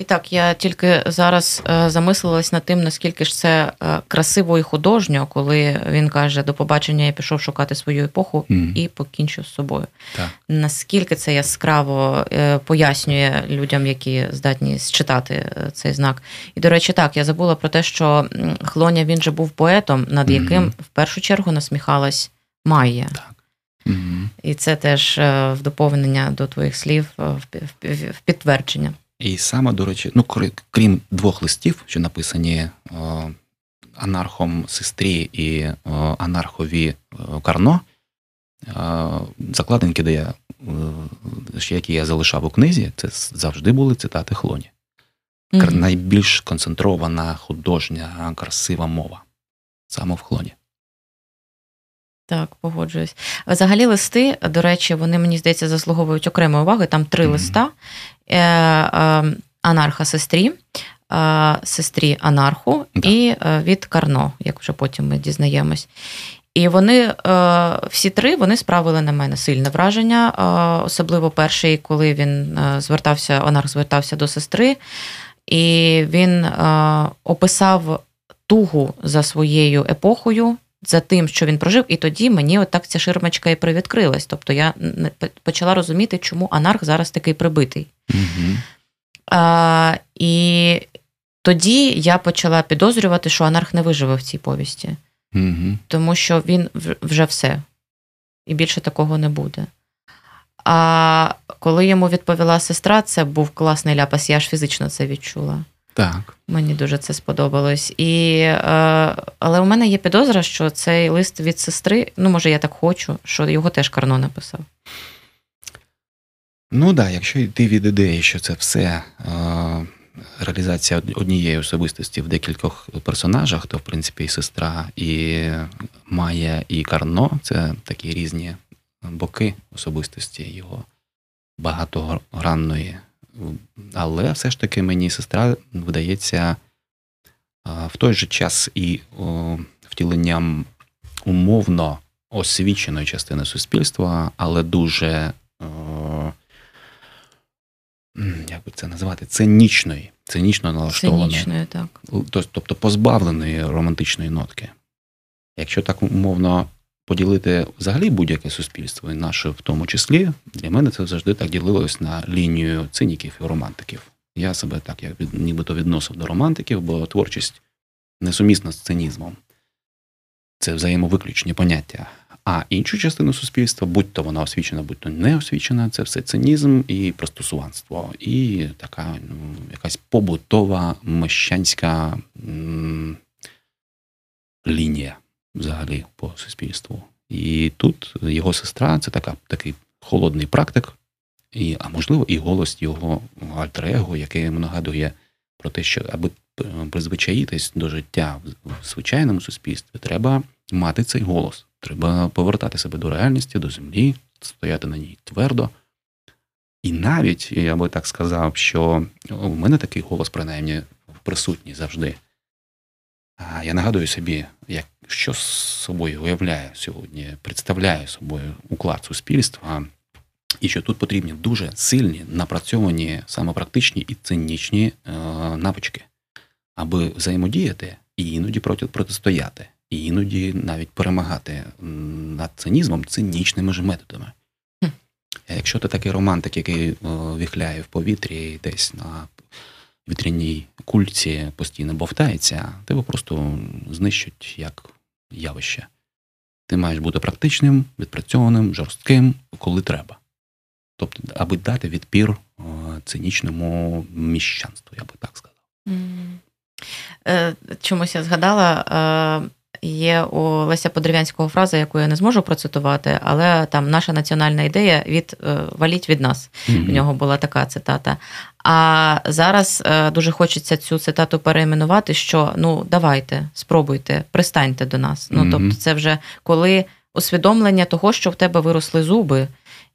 І так, я тільки зараз е, замислилась над тим, наскільки ж це е, красиво і художньо, коли він каже: до побачення я пішов шукати свою епоху mm. і покінчив з собою. Так. Наскільки це яскраво е, пояснює людям, які здатні считати цей знак. І, до речі, так, я забула про те, що Хлоня він же був поетом, над яким в першу чергу насміхалась Майя. Так. Mm-hmm. І це теж в доповнення до твоїх слів, в підтвердження. І саме, до речі, ну крім двох листів, що написані о, анархом сестрі і о, анархові Карно, о, закладинки, де я, які я залишав у книзі, це завжди були цитати хлоні. Mm-hmm. Найбільш концентрована художня, красива мова саме в хлоні. Так, погоджуюсь. Взагалі, листи, до речі, вони, мені здається, заслуговують окремої уваги. Там три mm-hmm. листа: е, е, анарха сестрі, е, сестрі анарху да. і від Карно, як вже потім ми дізнаємось. І вони всі три вони справили на мене сильне враження, особливо перший, коли він звертався, анарх звертався до сестри, і він описав тугу за своєю епохою за тим, що він прожив, і тоді мені отак ця ширмочка і привідкрилась. Тобто я почала розуміти, чому анарх зараз такий прибитий. Угу. А, І тоді я почала підозрювати, що анарх не виживе в цій повісті, угу. тому що він вже все, і більше такого не буде. А коли йому відповіла сестра, це був класний ляпас, я ж фізично це відчула. Так. Мені дуже це сподобалось. І, е, Але у мене є підозра, що цей лист від сестри, ну, може, я так хочу, що його теж Карно написав. Ну так, да, якщо йти від ідеї, що це все е, реалізація однієї особистості в декількох персонажах, то в принципі і сестра, і Майя, і Карно це такі різні боки особистості його багатогранної. Але все ж таки мені сестра видається в той же час і втіленням умовно освіченої частини суспільства, але дуже як би це називати, цинічної, цинічно налаштованої. Цинічної, так. Тобто позбавленої романтичної нотки. Якщо так умовно поділити взагалі будь-яке суспільство, і наше в тому числі, для мене це завжди так ділилось на лінію циніків і романтиків. Я себе так як нібито відносив до романтиків, бо творчість несумісна з цинізмом. Це взаємовиключні поняття. А іншу частину суспільства, будь то вона освічена, будь то не освічена, це все цинізм і простосуванство, і така ну, якась побутова мещанська взагалі по суспільству. І тут його сестра це така, такий холодний практик, і, а можливо, і голос його альтер-его, який йому нагадує про те, що аби призвичаїтись до життя в звичайному суспільстві, треба мати цей голос. Треба повертати себе до реальності, до землі, стояти на ній твердо. І навіть, я би так сказав, що у мене такий голос, принаймні, присутній завжди. Я нагадую собі, як, що з собою уявляю сьогодні, представляю собою уклад суспільства, і що тут потрібні дуже сильні, напрацьовані, самопрактичні і цинічні е, навички, аби взаємодіяти і іноді проти, протистояти і іноді навіть перемагати над цинізмом цинічними ж методами. Mm. Якщо ти такий романтик, який віхляє в повітрі десь на вітряній кульці постійно бовтається, тебе просто знищать як явище. Ти маєш бути практичним, відпрацьованим, жорстким, коли треба. Тобто, аби дати відпір цинічному міщанству, я би так сказав. Mm. Чомусь я згадала є у Леся Подерев'янського фраза, яку я не зможу процитувати, але там наша національна ідея від е, валіть від нас. Mm-hmm. В нього була така цитата. А зараз е, дуже хочеться цю цитату переіменувати, що ну давайте, спробуйте, пристаньте до нас. Ну mm-hmm. тобто, це вже коли усвідомлення того, що в тебе виросли зуби.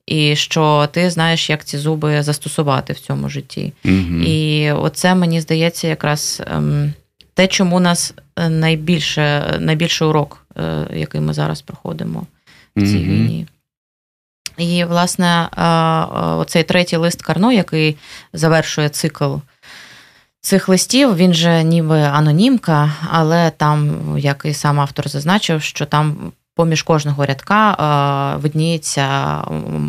І що ти знаєш, як ці зуби застосувати в цьому житті. Mm-hmm. І оце мені здається, якраз ем, те, чому нас найбільше, найбільший урок, е, який ми зараз проходимо в цій mm-hmm. війні. І, власне, е, оцей третій лист Карно, який завершує цикл цих листів, він же ніби анонімка, але там, як і сам автор зазначив, що там поміж кожного рядка видніється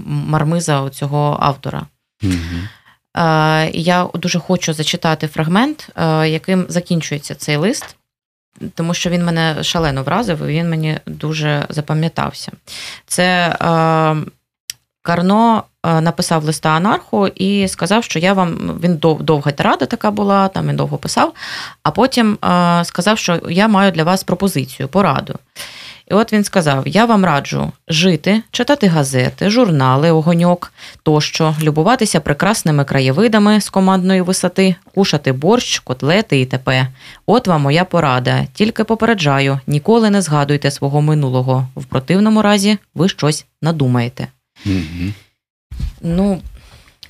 мармиза цього автора. Mm-hmm. Е, я дуже хочу зачитати фрагмент, е, яким закінчується цей лист, тому що він мене шалено вразив, і він мені дуже запам'ятався. Це е, Карно написав листа анарху і сказав, що я вам він довга тирада така була, там він довго писав, а потім сказав, що я маю для вас пропозицію, пораду. І от він сказав: Я вам раджу жити, читати газети, журнали, огоньок тощо, любуватися прекрасними краєвидами з командної висоти, кушати борщ, котлети і т.п. От вам моя порада. Тільки попереджаю, ніколи не згадуйте свого минулого. В противному разі ви щось надумаєте. Угу. Ну,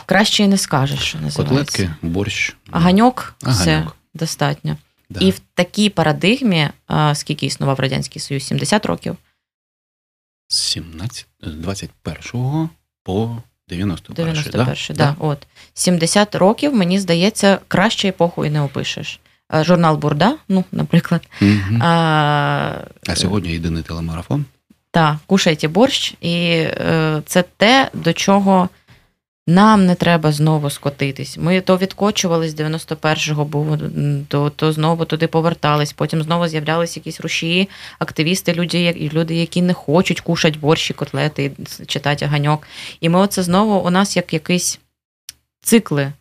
краще і не скажеш, що називається. Котлетки, борщ. Аганьок, все достатньо. Да. І в такій парадигмі, скільки існував Радянський Союз, 70 років. З 17, 21 по 91. 91, да? да, от. 70 років, мені здається, краще епоху і не опишеш. Журнал Бурда, ну, наприклад. Угу. А а сьогодні єдиний телемарафон. Так, кушайте борщ, і е, це те, до чого нам не треба знову скотитись. Ми то відкочувались з 91-го, бо то, то знову туди повертались. Потім знову з'являлися якісь рушії, активісти, люди, люди, які не хочуть кушати борщі, котлети, читати ганьок. І ми оце знову у нас як якісь цикли.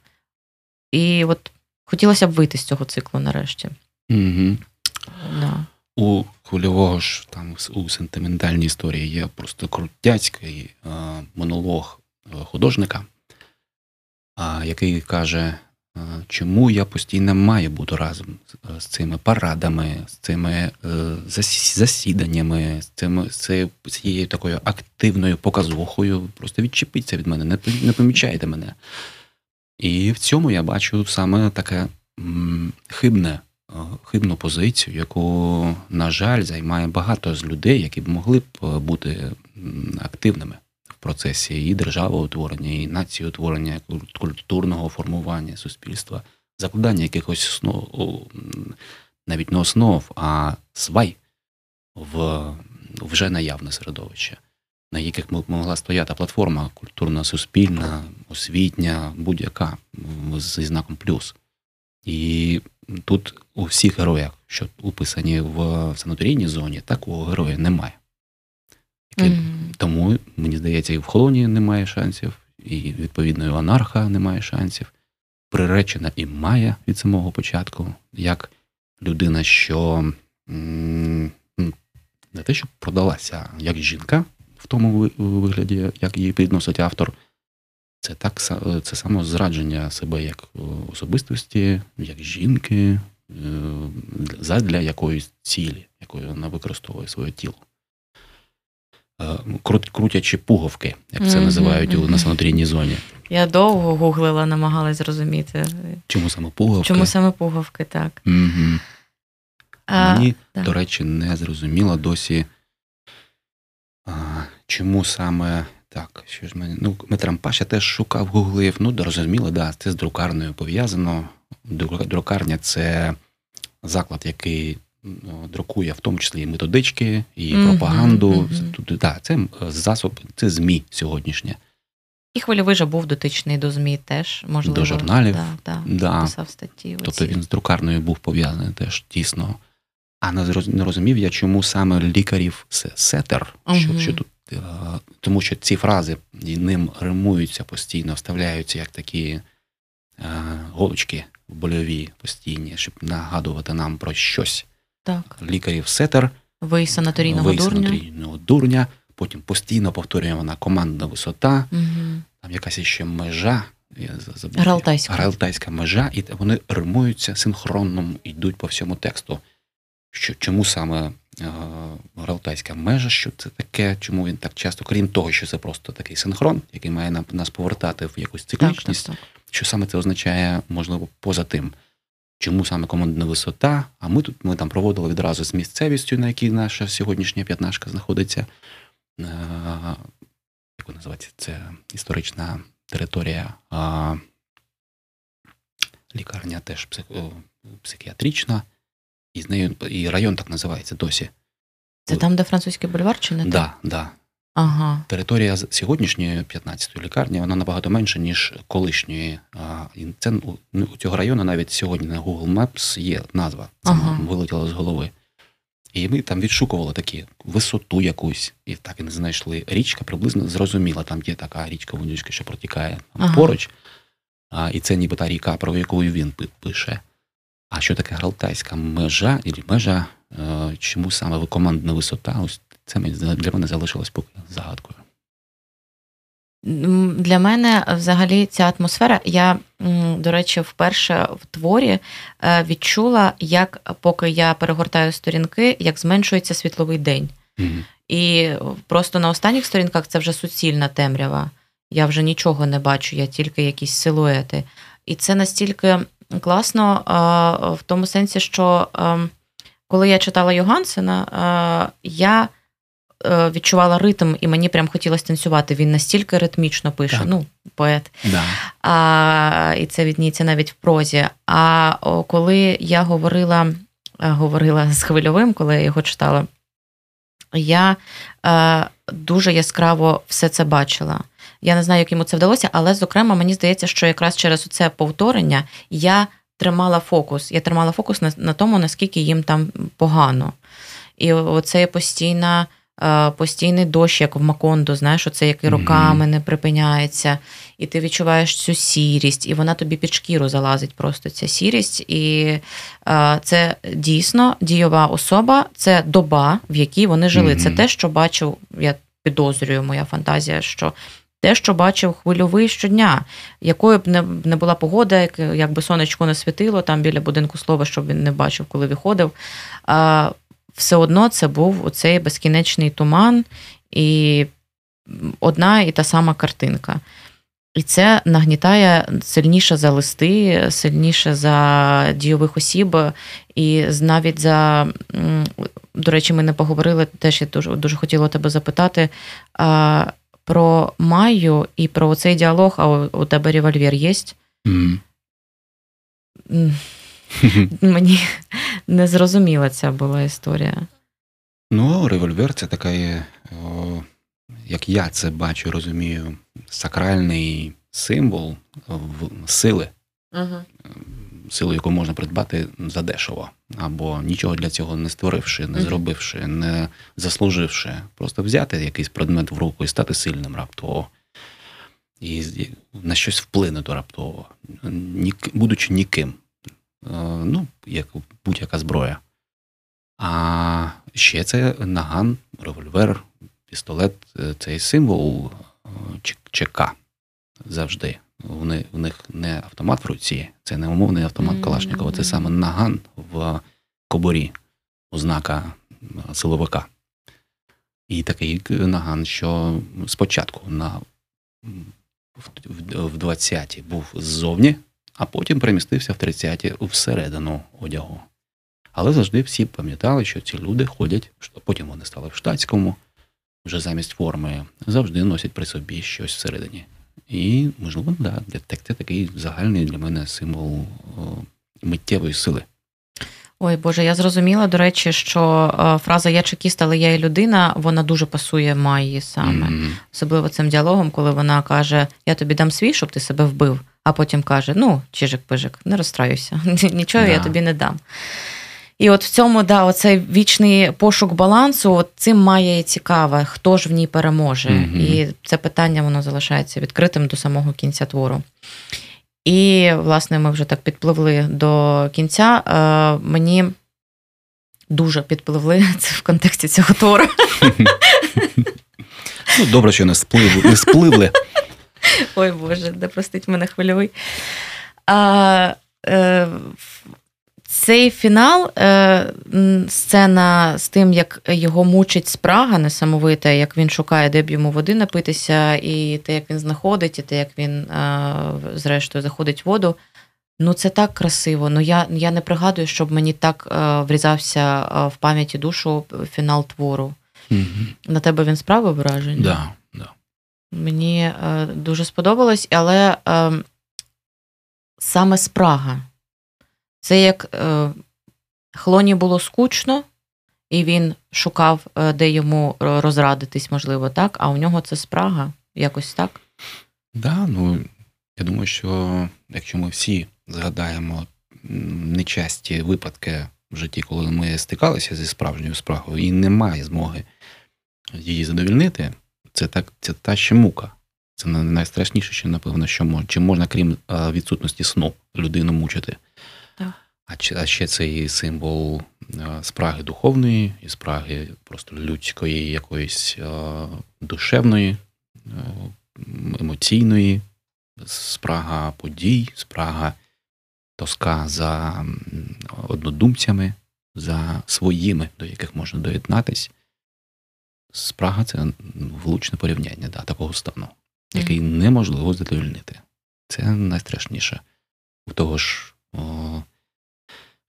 І от хотілося б вийти з цього циклу нарешті. Угу. Да. У хвильового ж там у сентиментальній історії є просто крутяцький е, монолог е, художника, який каже, е, чому я постійно маю бути разом з, з цими парадами, з цими е, засіданнями, з цими з цією такою активною показухою. Просто відчепіться від мене, не, не помічайте мене. І в цьому я бачу саме таке хибне хибну позицію, яку, на жаль, займає багато з людей, які б могли б е, бути активними процесі і державоутворення, і націєутворення, культурного формування суспільства, закладання якихось основ, навіть не основ, а свай в вже наявне середовище. На яких могла стояти платформа культурна, суспільна, освітня, будь-яка зі знаком плюс. І тут у всіх героях, що описані в санаторійній зоні, такого героя немає. Mm-hmm. Тому, мені здається, і в холоні немає шансів, і відповідно і у анарха немає шансів. Приречена і має від самого початку, як людина, що не те, що продалася, як жінка в тому вигляді, як її підносить автор. Це так це само зрадження себе як особистості, як жінки, е, для якоїсь цілі, якою вона використовує своє тіло. Е, крутячи пуговки, як це називають у на санаторійній зоні. Я довго гуглила, намагалась зрозуміти. Чому саме пуговки? Чому саме пуговки, так. Угу. А, Мені, так. до речі, не зрозуміло досі, а, чому саме так, що ж мене. Ну, Метрампаша теж шукав, гуглив. Ну, зрозуміло, да, це з друкарною пов'язано. Друкарня це заклад, який друкує в тому числі і методички, і mm-hmm, пропаганду. Mm-hmm. Да, це засоб, це ЗМІ сьогоднішнє. І хвильовий же був дотичний до ЗМІ теж, можливо. До журналів. Да, да, да. Писав статті. Тобто він з друкарною був пов'язаний теж тісно. А не розумів я, чому саме лікарів сетер, uh-huh. що, що тут Е, тому що ці фрази ним римуються постійно, вставляються як такі е, голочки больові постійні, щоб нагадувати нам про щось. Так. Лікарів сетер, ви санаторійного ви санаторійного дурня, потім постійно повторює вона командна висота, угу. там якась ще межа. Гралтайська. Гралтайська межа, і вони римуються синхронно, йдуть по всьому тексту. Що, Чому саме Е, Гралтайська межа, що це таке, чому він так часто, крім того, що це просто такий синхрон, який має нас повертати в якусь циклічність, так, так, так. що саме це означає, можливо, поза тим. Чому саме командна висота? А ми тут ми там проводили відразу з місцевістю, на якій наша сьогоднішня п'ятнашка знаходиться. Е, як називається? Це історична територія. Лікарня теж психіатрична і з нею і район так називається досі. Це там, де французький бульвар, чи не так? Да, да. Ага. Територія сьогоднішньої 15-ї лікарні вона набагато менша, ніж колишньої. Це ну, у цього району навіть сьогодні на Google Maps є назва. Це ага. вилетіло з голови. І ми там відшукували такі висоту якусь, і так і не знайшли. Річка приблизно зрозуміла. Там є така річка Вонючка, що протікає ага. поруч. А, І це ніби та ріка, про яку він пише. А що таке гралтайська межа і межа, е, чому саме командна висота? Ось це для мене залишилось поки загадкою. Для мене взагалі ця атмосфера. Я, до речі, вперше в творі е, відчула, як поки я перегортаю сторінки, як зменшується світловий день. Mm-hmm. І просто на останніх сторінках це вже суцільна темрява. Я вже нічого не бачу, я тільки якісь силуети. І це настільки класно в тому сенсі, що коли я читала Йогансена, я е, відчувала ритм, і мені прям хотілося танцювати. Він настільки ритмічно пише, так. ну, поет. Да. А, І це відніється навіть в прозі. А коли я говорила, е, говорила з хвильовим, коли я його читала, я е, дуже яскраво все це бачила. Я не знаю, як йому це вдалося, але, зокрема, мені здається, що якраз через це повторення я тримала фокус. Я тримала фокус на, на тому, наскільки їм там погано. І оце постійна постійний дощ, як в Макондо, знаєш, оце який роками не припиняється, і ти відчуваєш цю сірість, і вона тобі під шкіру залазить просто ця сірість. І це дійсно дійова особа, це доба, в якій вони жили. Це те, що бачив, я підозрюю, моя фантазія, що. Те, що бачив хвильовий щодня, якою б не не була погода, як, якби сонечко не світило там біля будинку слова, щоб він не бачив, коли виходив все одно це був оцей безкінечний туман і одна і та сама картинка. І це нагнітає сильніше за листи, сильніше за дійових осіб, і навіть за, до речі, ми не поговорили, теж я дуже дуже хотіла тебе запитати а, про Майю і про цей діалог, а у, у тебе револьвер є? Mm. Мені не зрозуміла ця була історія. Ну, револьвер це така, о, як я це бачу, розумію, сакральний символ сили, uh силу, яку можна придбати задешево, або нічого для цього не створивши, не зробивши, не заслуживши, просто взяти якийсь предмет в руку і стати сильним раптово. І на щось вплинути раптово, будучи ніким. Е, ну, як будь-яка зброя. А ще це наган, револьвер, пістолет цей символ е, ЧК завжди. Вони, В них не автомат в руці, це не умовний автомат Калашникова, це саме наган в коборі, ознака е, силовика. І такий наган, що спочатку на в 20-ті був ззовні, а потім перемістився в 30-ті всередину одягу. Але завжди всі пам'ятали, що ці люди ходять, потім вони стали в штатському, вже замість форми, завжди носять при собі щось всередині. І, можливо, да, це такий загальний для мене символ миттєвої сили. Ой Боже, я зрозуміла, до речі, що фраза Я чекіст, але я і людина, вона дуже пасує Майї саме. Mm-hmm. Особливо цим діалогом, коли вона каже: Я тобі дам свій, щоб ти себе вбив а потім каже: Ну, чижик-пижик, не розстраюся, нічого я тобі не дам. І от в цьому, да, оцей вічний пошук балансу, от цим має цікаве, хто ж в ній переможе. mm І це питання воно залишається відкритим до самого кінця твору. І, власне, ми вже так підпливли до кінця. Е, Мені дуже підпливли це в контексті цього твору. Ну, Добре, що не спливли. Не спливли. Ой Боже, да простить мене хвильовий. А, е, Цей фінал, е, сцена з тим, як його мучить спрага несамовита, як він шукає, де б йому води напитися, і те, як він знаходить, і те, як він, е, зрештою, заходить в воду. Ну, це так красиво. Ну я я не пригадую, щоб мені так е, врізався в пам'яті душу фінал твору. Угу. На тебе він справив враження? Да. Мені е, дуже сподобалось, але е, саме спрага. Це як е, Хлоні було скучно, і він шукав, е, де йому розрадитись, можливо, так, а у нього це спрага, якось так? Да, ну я думаю, що якщо ми всі згадаємо нечасті випадки в житті, коли ми стикалися зі справжньою спрагою, і немає змоги її задовільнити це так, це та ще мука. Це найстрашніше, що, напевно, що можна. Чи можна, крім відсутності сну, людину мучити? А ще цей символ спраги духовної і спраги просто людської, якоїсь душевної, емоційної, спрага подій, спрага тоска за однодумцями, за своїми, до яких можна доєднатись. Спрага це влучне порівняння да, такого стану, який неможливо задовольнити. Це найстрашніше. У того ж, о,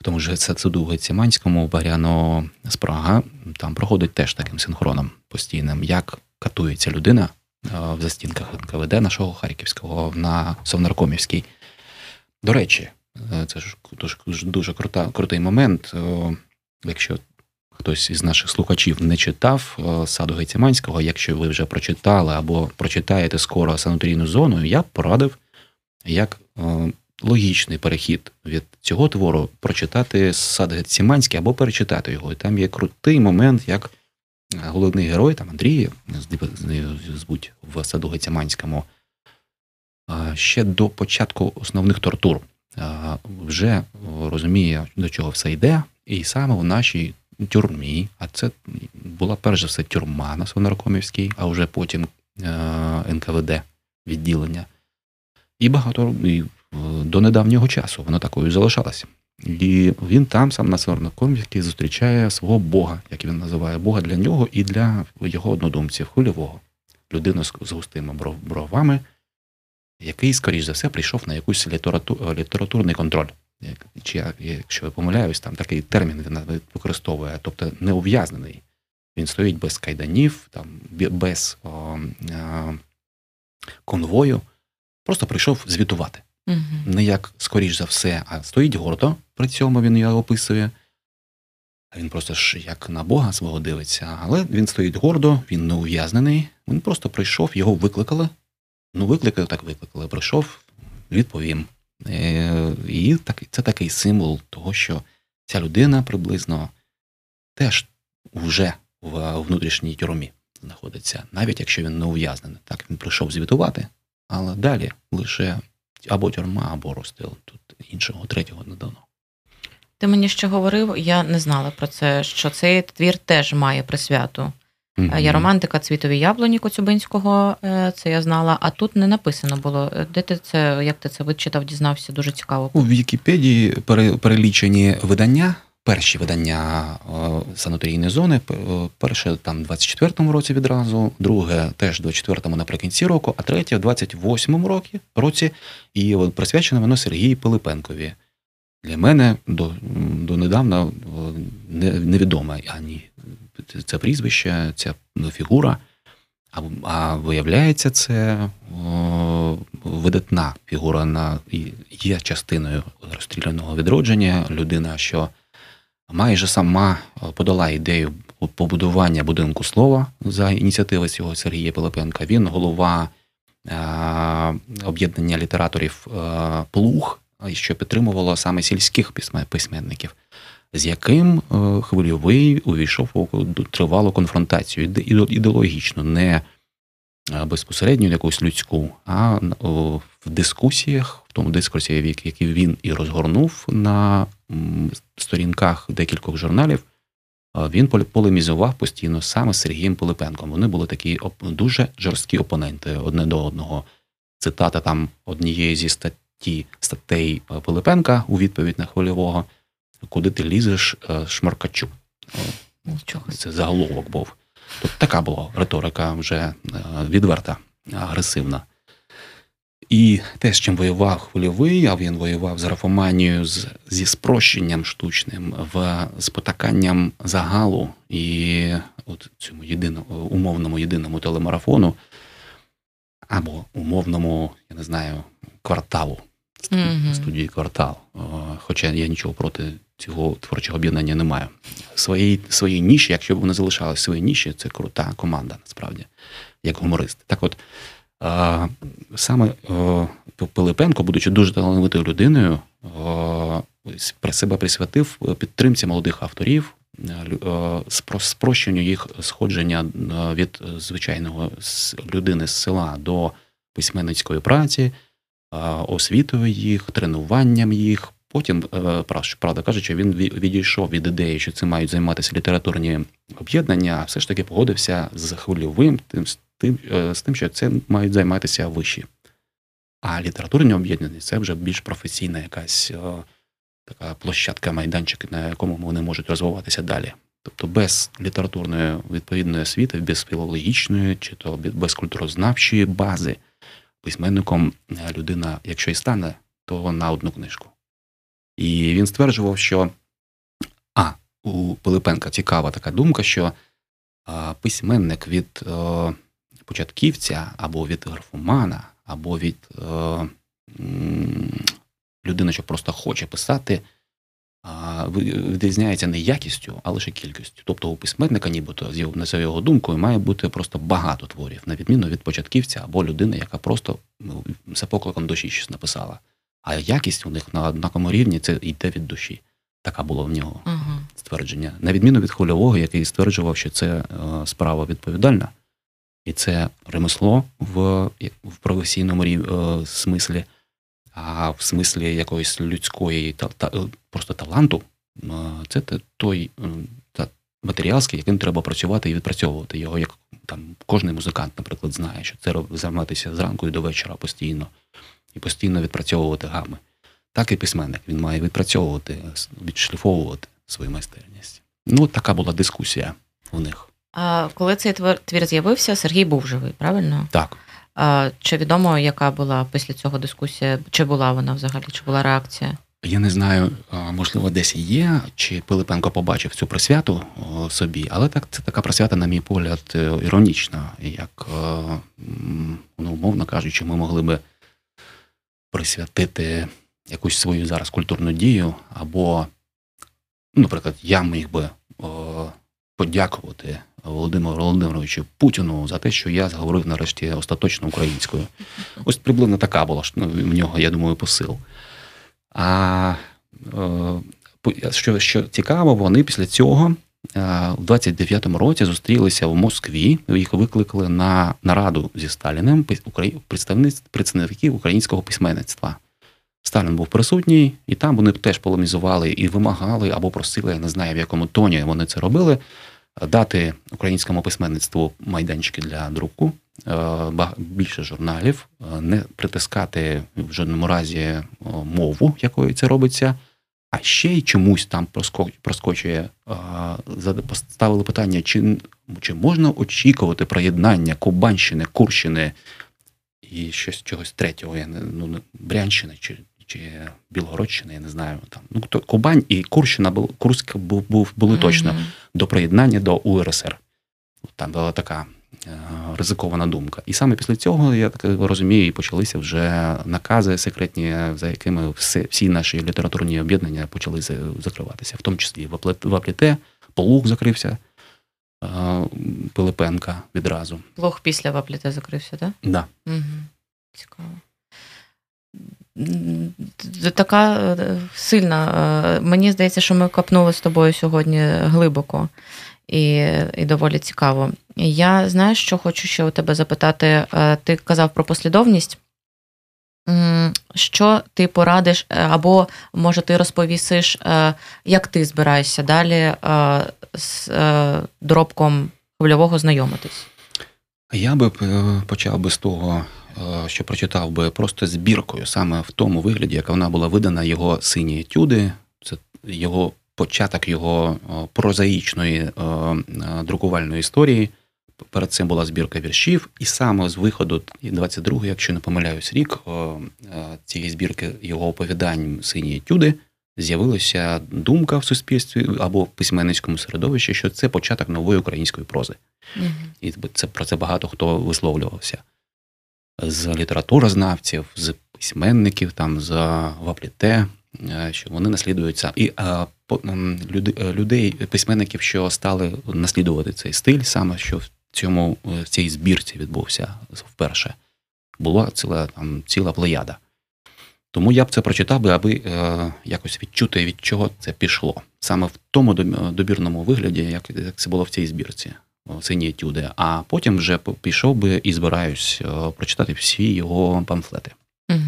тому ж Сацуду Геціманському Баряно Спрага там проходить теж таким синхроном постійним, як катується людина в застінках НКВД нашого Харківського на Совнаркомівській. До речі, е, це ж дуже дуже крута, крутий момент. Якщо хтось із наших слухачів не читав е, саду Гетіманського, якщо ви вже прочитали або прочитаєте скоро санаторійну зону, я б порадив як е, логічний перехід від цього твору прочитати сад Гетсіманський або перечитати його. І там є крутий момент, як головний герой, там Андрій, збуть в саду Гецяманському, ще до початку основних тортур вже розуміє, до чого все йде, і саме в нашій тюрмі, а це була перш за все тюрма на Свинаркомівській, а вже потім НКВД відділення. І багато і до недавнього часу воно такою залишалося. І він там, сам на Свинаркомівській, зустрічає свого Бога, як він називає Бога для нього і для його однодумців, хвильового, людину з густими бровами, який, скоріш за все, прийшов на якийсь літературний контроль. Чи якщо я помиляюсь, там такий термін він використовує, тобто не ув'язнений. Він стоїть без кайданів, там, без о, о, конвою, просто прийшов звітувати. Угу. Не як, скоріш за все, а стоїть гордо, при цьому він його описує. Він просто ж як на Бога свого дивиться, але він стоїть гордо, він не ув'язнений. Він просто прийшов, його викликали. Ну, викликали, так викликали. Прийшов, відповім. Е, і це такий символ того, що ця людина приблизно теж вже в внутрішній тюрмі знаходиться, навіть якщо він не ув'язнений. Так, він прийшов звітувати, але далі лише або тюрма, або розстріл. Тут іншого, третього не дано. Ти мені ще говорив, я не знала про це, що цей твір теж має присвяту. Mm-hmm. Я романтика цвітові яблуні Коцюбинського, е, це я знала, а тут не написано було. Е, де ти це, як ти це вичитав, дізнався? Дуже цікаво. У Вікіпедії перелічені видання, перші видання санаторійної зони. Перше там в 24-му році відразу, друге теж в 24-му наприкінці року, а третє в 28-му році, і присвячено воно Сергію Пилипенкові. Для мене до до недавно невідоме ані це прізвище, ця фігура. А а виявляється, це о, видатна фігура на є частиною розстріляного відродження. Людина, що майже сама подала ідею побудування будинку слова за ініціативи цього Сергія Пилипенка. Він голова а, об'єднання літераторів а, Плуг, що підтримувало саме сільських письменників з яким е, хвильовий увійшов у тривалу конфронтацію ідеологічно, не е, безпосередньо якусь людську, а в дискусіях, в тому дискурсі, який він і розгорнув на сторінках декількох журналів. Е, він полемізував постійно саме з Сергієм Пилипенком. Вони були такі дуже жорсткі опоненти одне до одного. Цитата там однієї зі статті статей Пилипенка у відповідь на хвильового куди ти лізеш е, шмаркачу. Нічого. Це заголовок був. Тут така була риторика вже е, відверта, агресивна. І те, з чим воював хвильовий, а він воював з графоманією, з, зі спрощенням штучним, в, з потаканням загалу і от цьому єдиному умовному єдиному телемарафону, або умовному, я не знаю, кварталу, студії квартал. Хоча я нічого проти цього творчого об'єднання немає. Своїй своїй ніші, якщо б вони залишалися своїй ніші, це крута команда, насправді, як гуморист. Так от саме Пилипенко, будучи дуже талановитою людиною, при себе присвятив підтримці молодих авторів, спрощенню їх сходження від звичайного людини з села до письменницької праці, освітою їх, тренуванням їх. Потім, е, правда кажучи, він відійшов від ідеї, що цим мають займатися літературні об'єднання, а все ж таки погодився з хвильовим тим, тим, е, з тим, що це мають займатися вищі. А літературні об'єднання це вже більш професійна якась о, е, така площадка, майданчик, на якому вони можуть розвиватися далі. Тобто без літературної відповідної освіти, без філологічної чи то без культурознавчої бази письменником людина, якщо і стане, то на одну книжку. І він стверджував, що а, у Пилипенка цікава така думка, що а, письменник від а, початківця або від графомана, або від а, людини, що просто хоче писати, відрізняється не якістю, а лише кількістю. Тобто у письменника, нібито за його думкою, має бути просто багато творів, на відміну від початківця або людини, яка просто ну, за покликом душі щось написала. А якість у них на однаковому рівні це йде від душі. Така була в нього. Угу. ствердження, на відміну від хвильового, який стверджував, що це справа відповідальна, і це ремесло в в професійному смислі, а в смислі якоїсь людської та, та просто таланту, це той та, матеріал, з яким треба працювати і відпрацьовувати його, як там кожний музикант, наприклад, знає, що це займатися зранку і до вечора постійно, і постійно відпрацьовувати гами. Так і письменник він має відпрацьовувати, відшліфовувати свою майстерність. Ну, така була дискусія у них. А коли цей твір з'явився, Сергій був живий, правильно? Так. А, Чи відомо, яка була після цього дискусія? Чи була вона взагалі, чи була реакція? Я не знаю, можливо, десь і є, чи Пилипенко побачив цю присвяту собі, але так це така присвята, на мій погляд, е, іронічна. Як, ну, умовно кажучи, ми могли би присвятити якусь свою зараз культурну дію, або, ну, наприклад, я міг би подякувати Володимиру Володимировичу Путіну за те, що я зговорив нарешті остаточно українською. Ось приблизно така була ну, в нього, я думаю, посил. А е, що що цікаво, вони після цього е, у 29-му році зустрілися в Москві. Їх викликали на нараду зі Сталіним представників українського письменництва. Сталін був присутній, і там вони теж полемізували і вимагали або просили, я не знаю, в якому тоні вони це робили, дати українському письменництву майданчики для друку, е, більше журналів, е, не притискати в жодному разі е, мову, якою це робиться. А ще й чомусь там проскочує, поставили питання, чи чи можна очікувати приєднання Кубанщини, Курщини і щось чогось третього, я не ну, Брянщини чи чи Білгородщина, я не знаю. Там ну то Кубань і Курщина Курськ був був були mm-hmm. точно до приєднання до УРСР. Там була така е, ризикована думка. І саме після цього, я так розумію, і почалися вже накази секретні, за якими всі, всі наші літературні об'єднання почали закриватися, в тому числі в Апліте, Полух закрився. Е, Пилипенка відразу. Плох після Вапліте закрився, так? Да? Угу. Цікаво така е, сильна. Е, мені здається, що ми копнули з тобою сьогодні глибоко і і доволі цікаво. Я знаю, що хочу ще у тебе запитати. Е, ти казав про послідовність. Що ти порадиш, або, може, ти розповісиш, як ти збираєшся далі з дробком хвильового знайомитись? Я би почав би з того, що прочитав би просто збіркою, саме в тому вигляді, яка вона була видана його сині етюди, це його початок його прозаїчної е, друкувальної історії. Перед цим була збірка віршів, і саме з виходу 22-го, якщо не помиляюсь, рік е, цієї збірки його оповідань сині етюди з'явилася думка в суспільстві або в письменницькому середовищі, що це початок нової української прози. mm І це про це багато хто висловлювався з літературознавців, з письменників, там з Вапліте, е, що вони наслідуються. І е, людей, письменників, що стали наслідувати цей стиль, саме що в цьому е, в цій збірці відбувся вперше. Була ціла там ціла плеяда. Тому я б це прочитав би, аби е, якось відчути, від чого це пішло. Саме в тому добірному вигляді, як це було в цій збірці сині етюди, а потім вже пішов би і збираюсь е, прочитати всі його памфлети. Угу.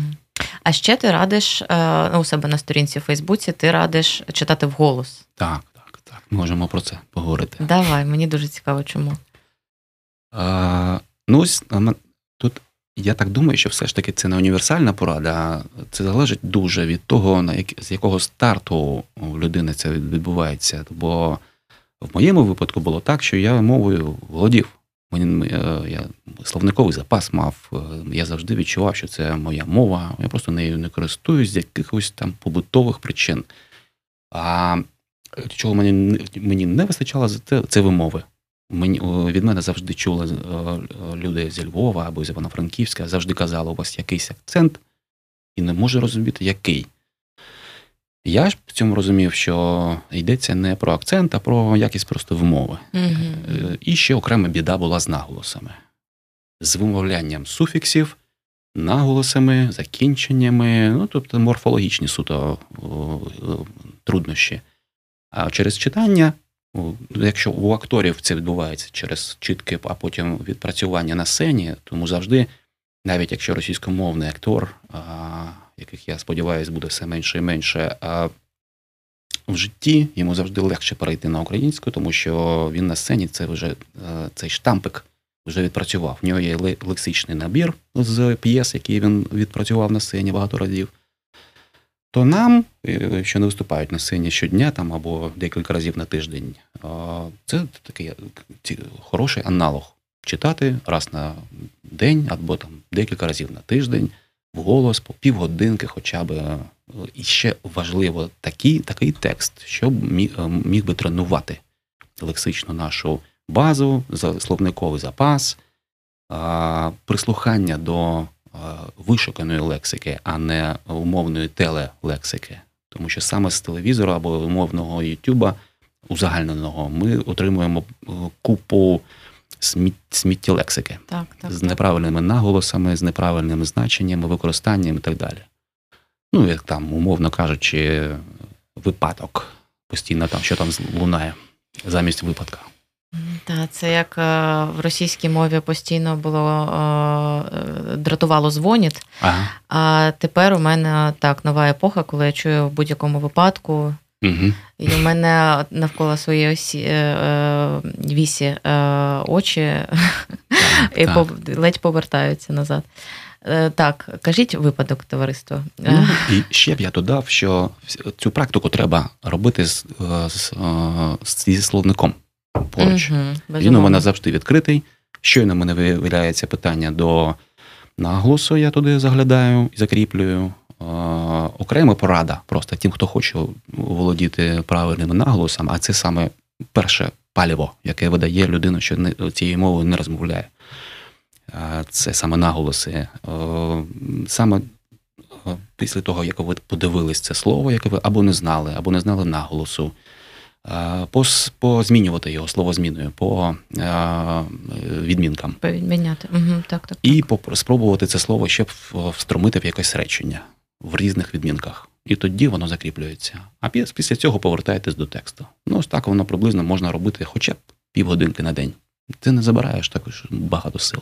А ще ти радиш е, у себе на сторінці в Фейсбуці, ти радиш читати вголос. Так, так, так. Можемо про це поговорити. Давай, мені дуже цікаво, чому. А, Ну, ось тут я так думаю, що все ж таки це не універсальна порада, це залежить дуже від того, на як, з якого старту у людини це відбувається. Бо в моєму випадку було так, що я мовою володів. Мені е, я словниковий запас мав. Е, я завжди відчував, що це моя мова. Я просто нею не користуюсь з якихось там побутових причин. А чого мені мені не вистачало, це це вимови. Мені від мене завжди чули е, люди зі Львова або з Івано-Франківська, завжди казали, у вас якийсь акцент, і не можу розуміти, який. Я ж в цьому розумів, що йдеться не про акцент, а про якість просто вимови. Угу. І ще окрема біда була з наголосами, з вимовлянням суфіксів, наголосами, закінченнями, ну тобто морфологічні суто труднощі. А через читання, якщо у акторів це відбувається через чітки, а потім відпрацювання на сцені, тому завжди, навіть якщо російськомовний актор, яких я сподіваюся, буде все менше і менше, в житті йому завжди легше перейти на українську, тому що він на сцені це вже е, цей штампик вже відпрацював. В нього є лексичний набір з п'єс, який він відпрацював на сцені багато разів. То нам, е, що не виступають на сцені щодня там або декілька разів на тиждень, це такий хороший аналог читати раз на день або там декілька разів на тиждень вголос по півгодинки, хоча б і ще важливо такий такий текст, щоб міг, е, міг би тренувати лексичну нашу базу, словниковий запас, прислухання до вишуканої лексики, а не умовної телелексики. Тому що саме з телевізора або умовного Ютуба узагальненого ми отримуємо е, купу сміття лексики так, так, з неправильними наголосами, з неправильними значеннями, використанням і так далі. Ну, як там, умовно кажучи, випадок постійно там, що там лунає замість випадка. Так, це як е, в російській мові постійно було е, дратувало дзвоніт. Ага. А тепер у мене так нова епоха, коли я чую в будь-якому випадку. Угу. І у мене навколо своєї осі, е, вісі очі так, і так. ледь повертаються назад. Так, кажіть випадок товариство. Ну, І ще б я додав, що цю практику треба робити з, з, з, зі словником поруч. Угу, Він у мене завжди відкритий. Щойно в мене виявляється питання до наголосу, я туди заглядаю і закріплюю. Окрема порада просто тим, хто хоче володіти правильним наголосом, а це саме перше паліво, яке видає людину, що цією мовою не розмовляє. Це саме наголоси. Саме після того, як ви подивились це слово, яке ви або не знали, або не знали наголосу, позмінювати його словозміною по відмінкам. Повідміняти. Угу, так, так, І спробувати це слово ще встромити в якесь речення в різних відмінках. І тоді воно закріплюється. А після цього повертаєтесь до тексту. Ну, ось так воно приблизно можна робити хоча б півгодинки на день. Ти не забираєш також багато сил.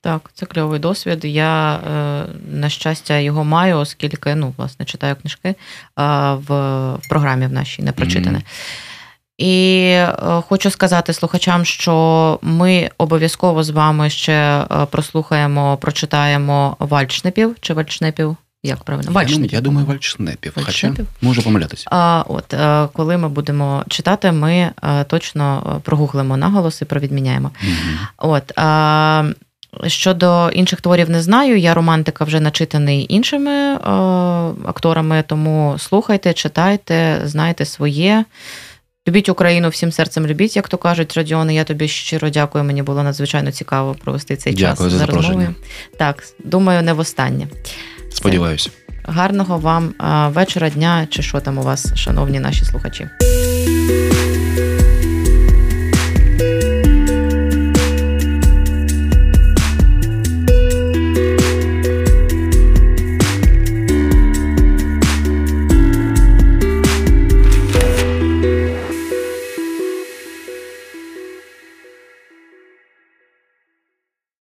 Так, це кльовий досвід. Я, е, на щастя, його маю, оскільки ну, власне, читаю книжки в програмі в нашій не прочитане. Mm-hmm. І е, хочу сказати слухачам, що ми обов'язково з вами ще е, прослухаємо, прочитаємо вальчнепів чи вальчнепів. Як правильно? Вальшнепів. Я думаю, вальчнепів. Хоча можу помилятися. А, От коли ми будемо читати, ми точно прогуглимо наголоси, провідміняємо. Mm-hmm. От. А, Щодо інших творів не знаю. Я романтика вже начитаний іншими е, акторами, тому слухайте, читайте, знайте своє. Любіть Україну всім серцем любіть, як то кажуть, Радіони. Я тобі щиро дякую. Мені було надзвичайно цікаво провести цей дякую час за розмовою. Так, думаю, не востаннє. Сподіваюся. Гарного вам вечора, дня чи що там у вас, шановні наші слухачі.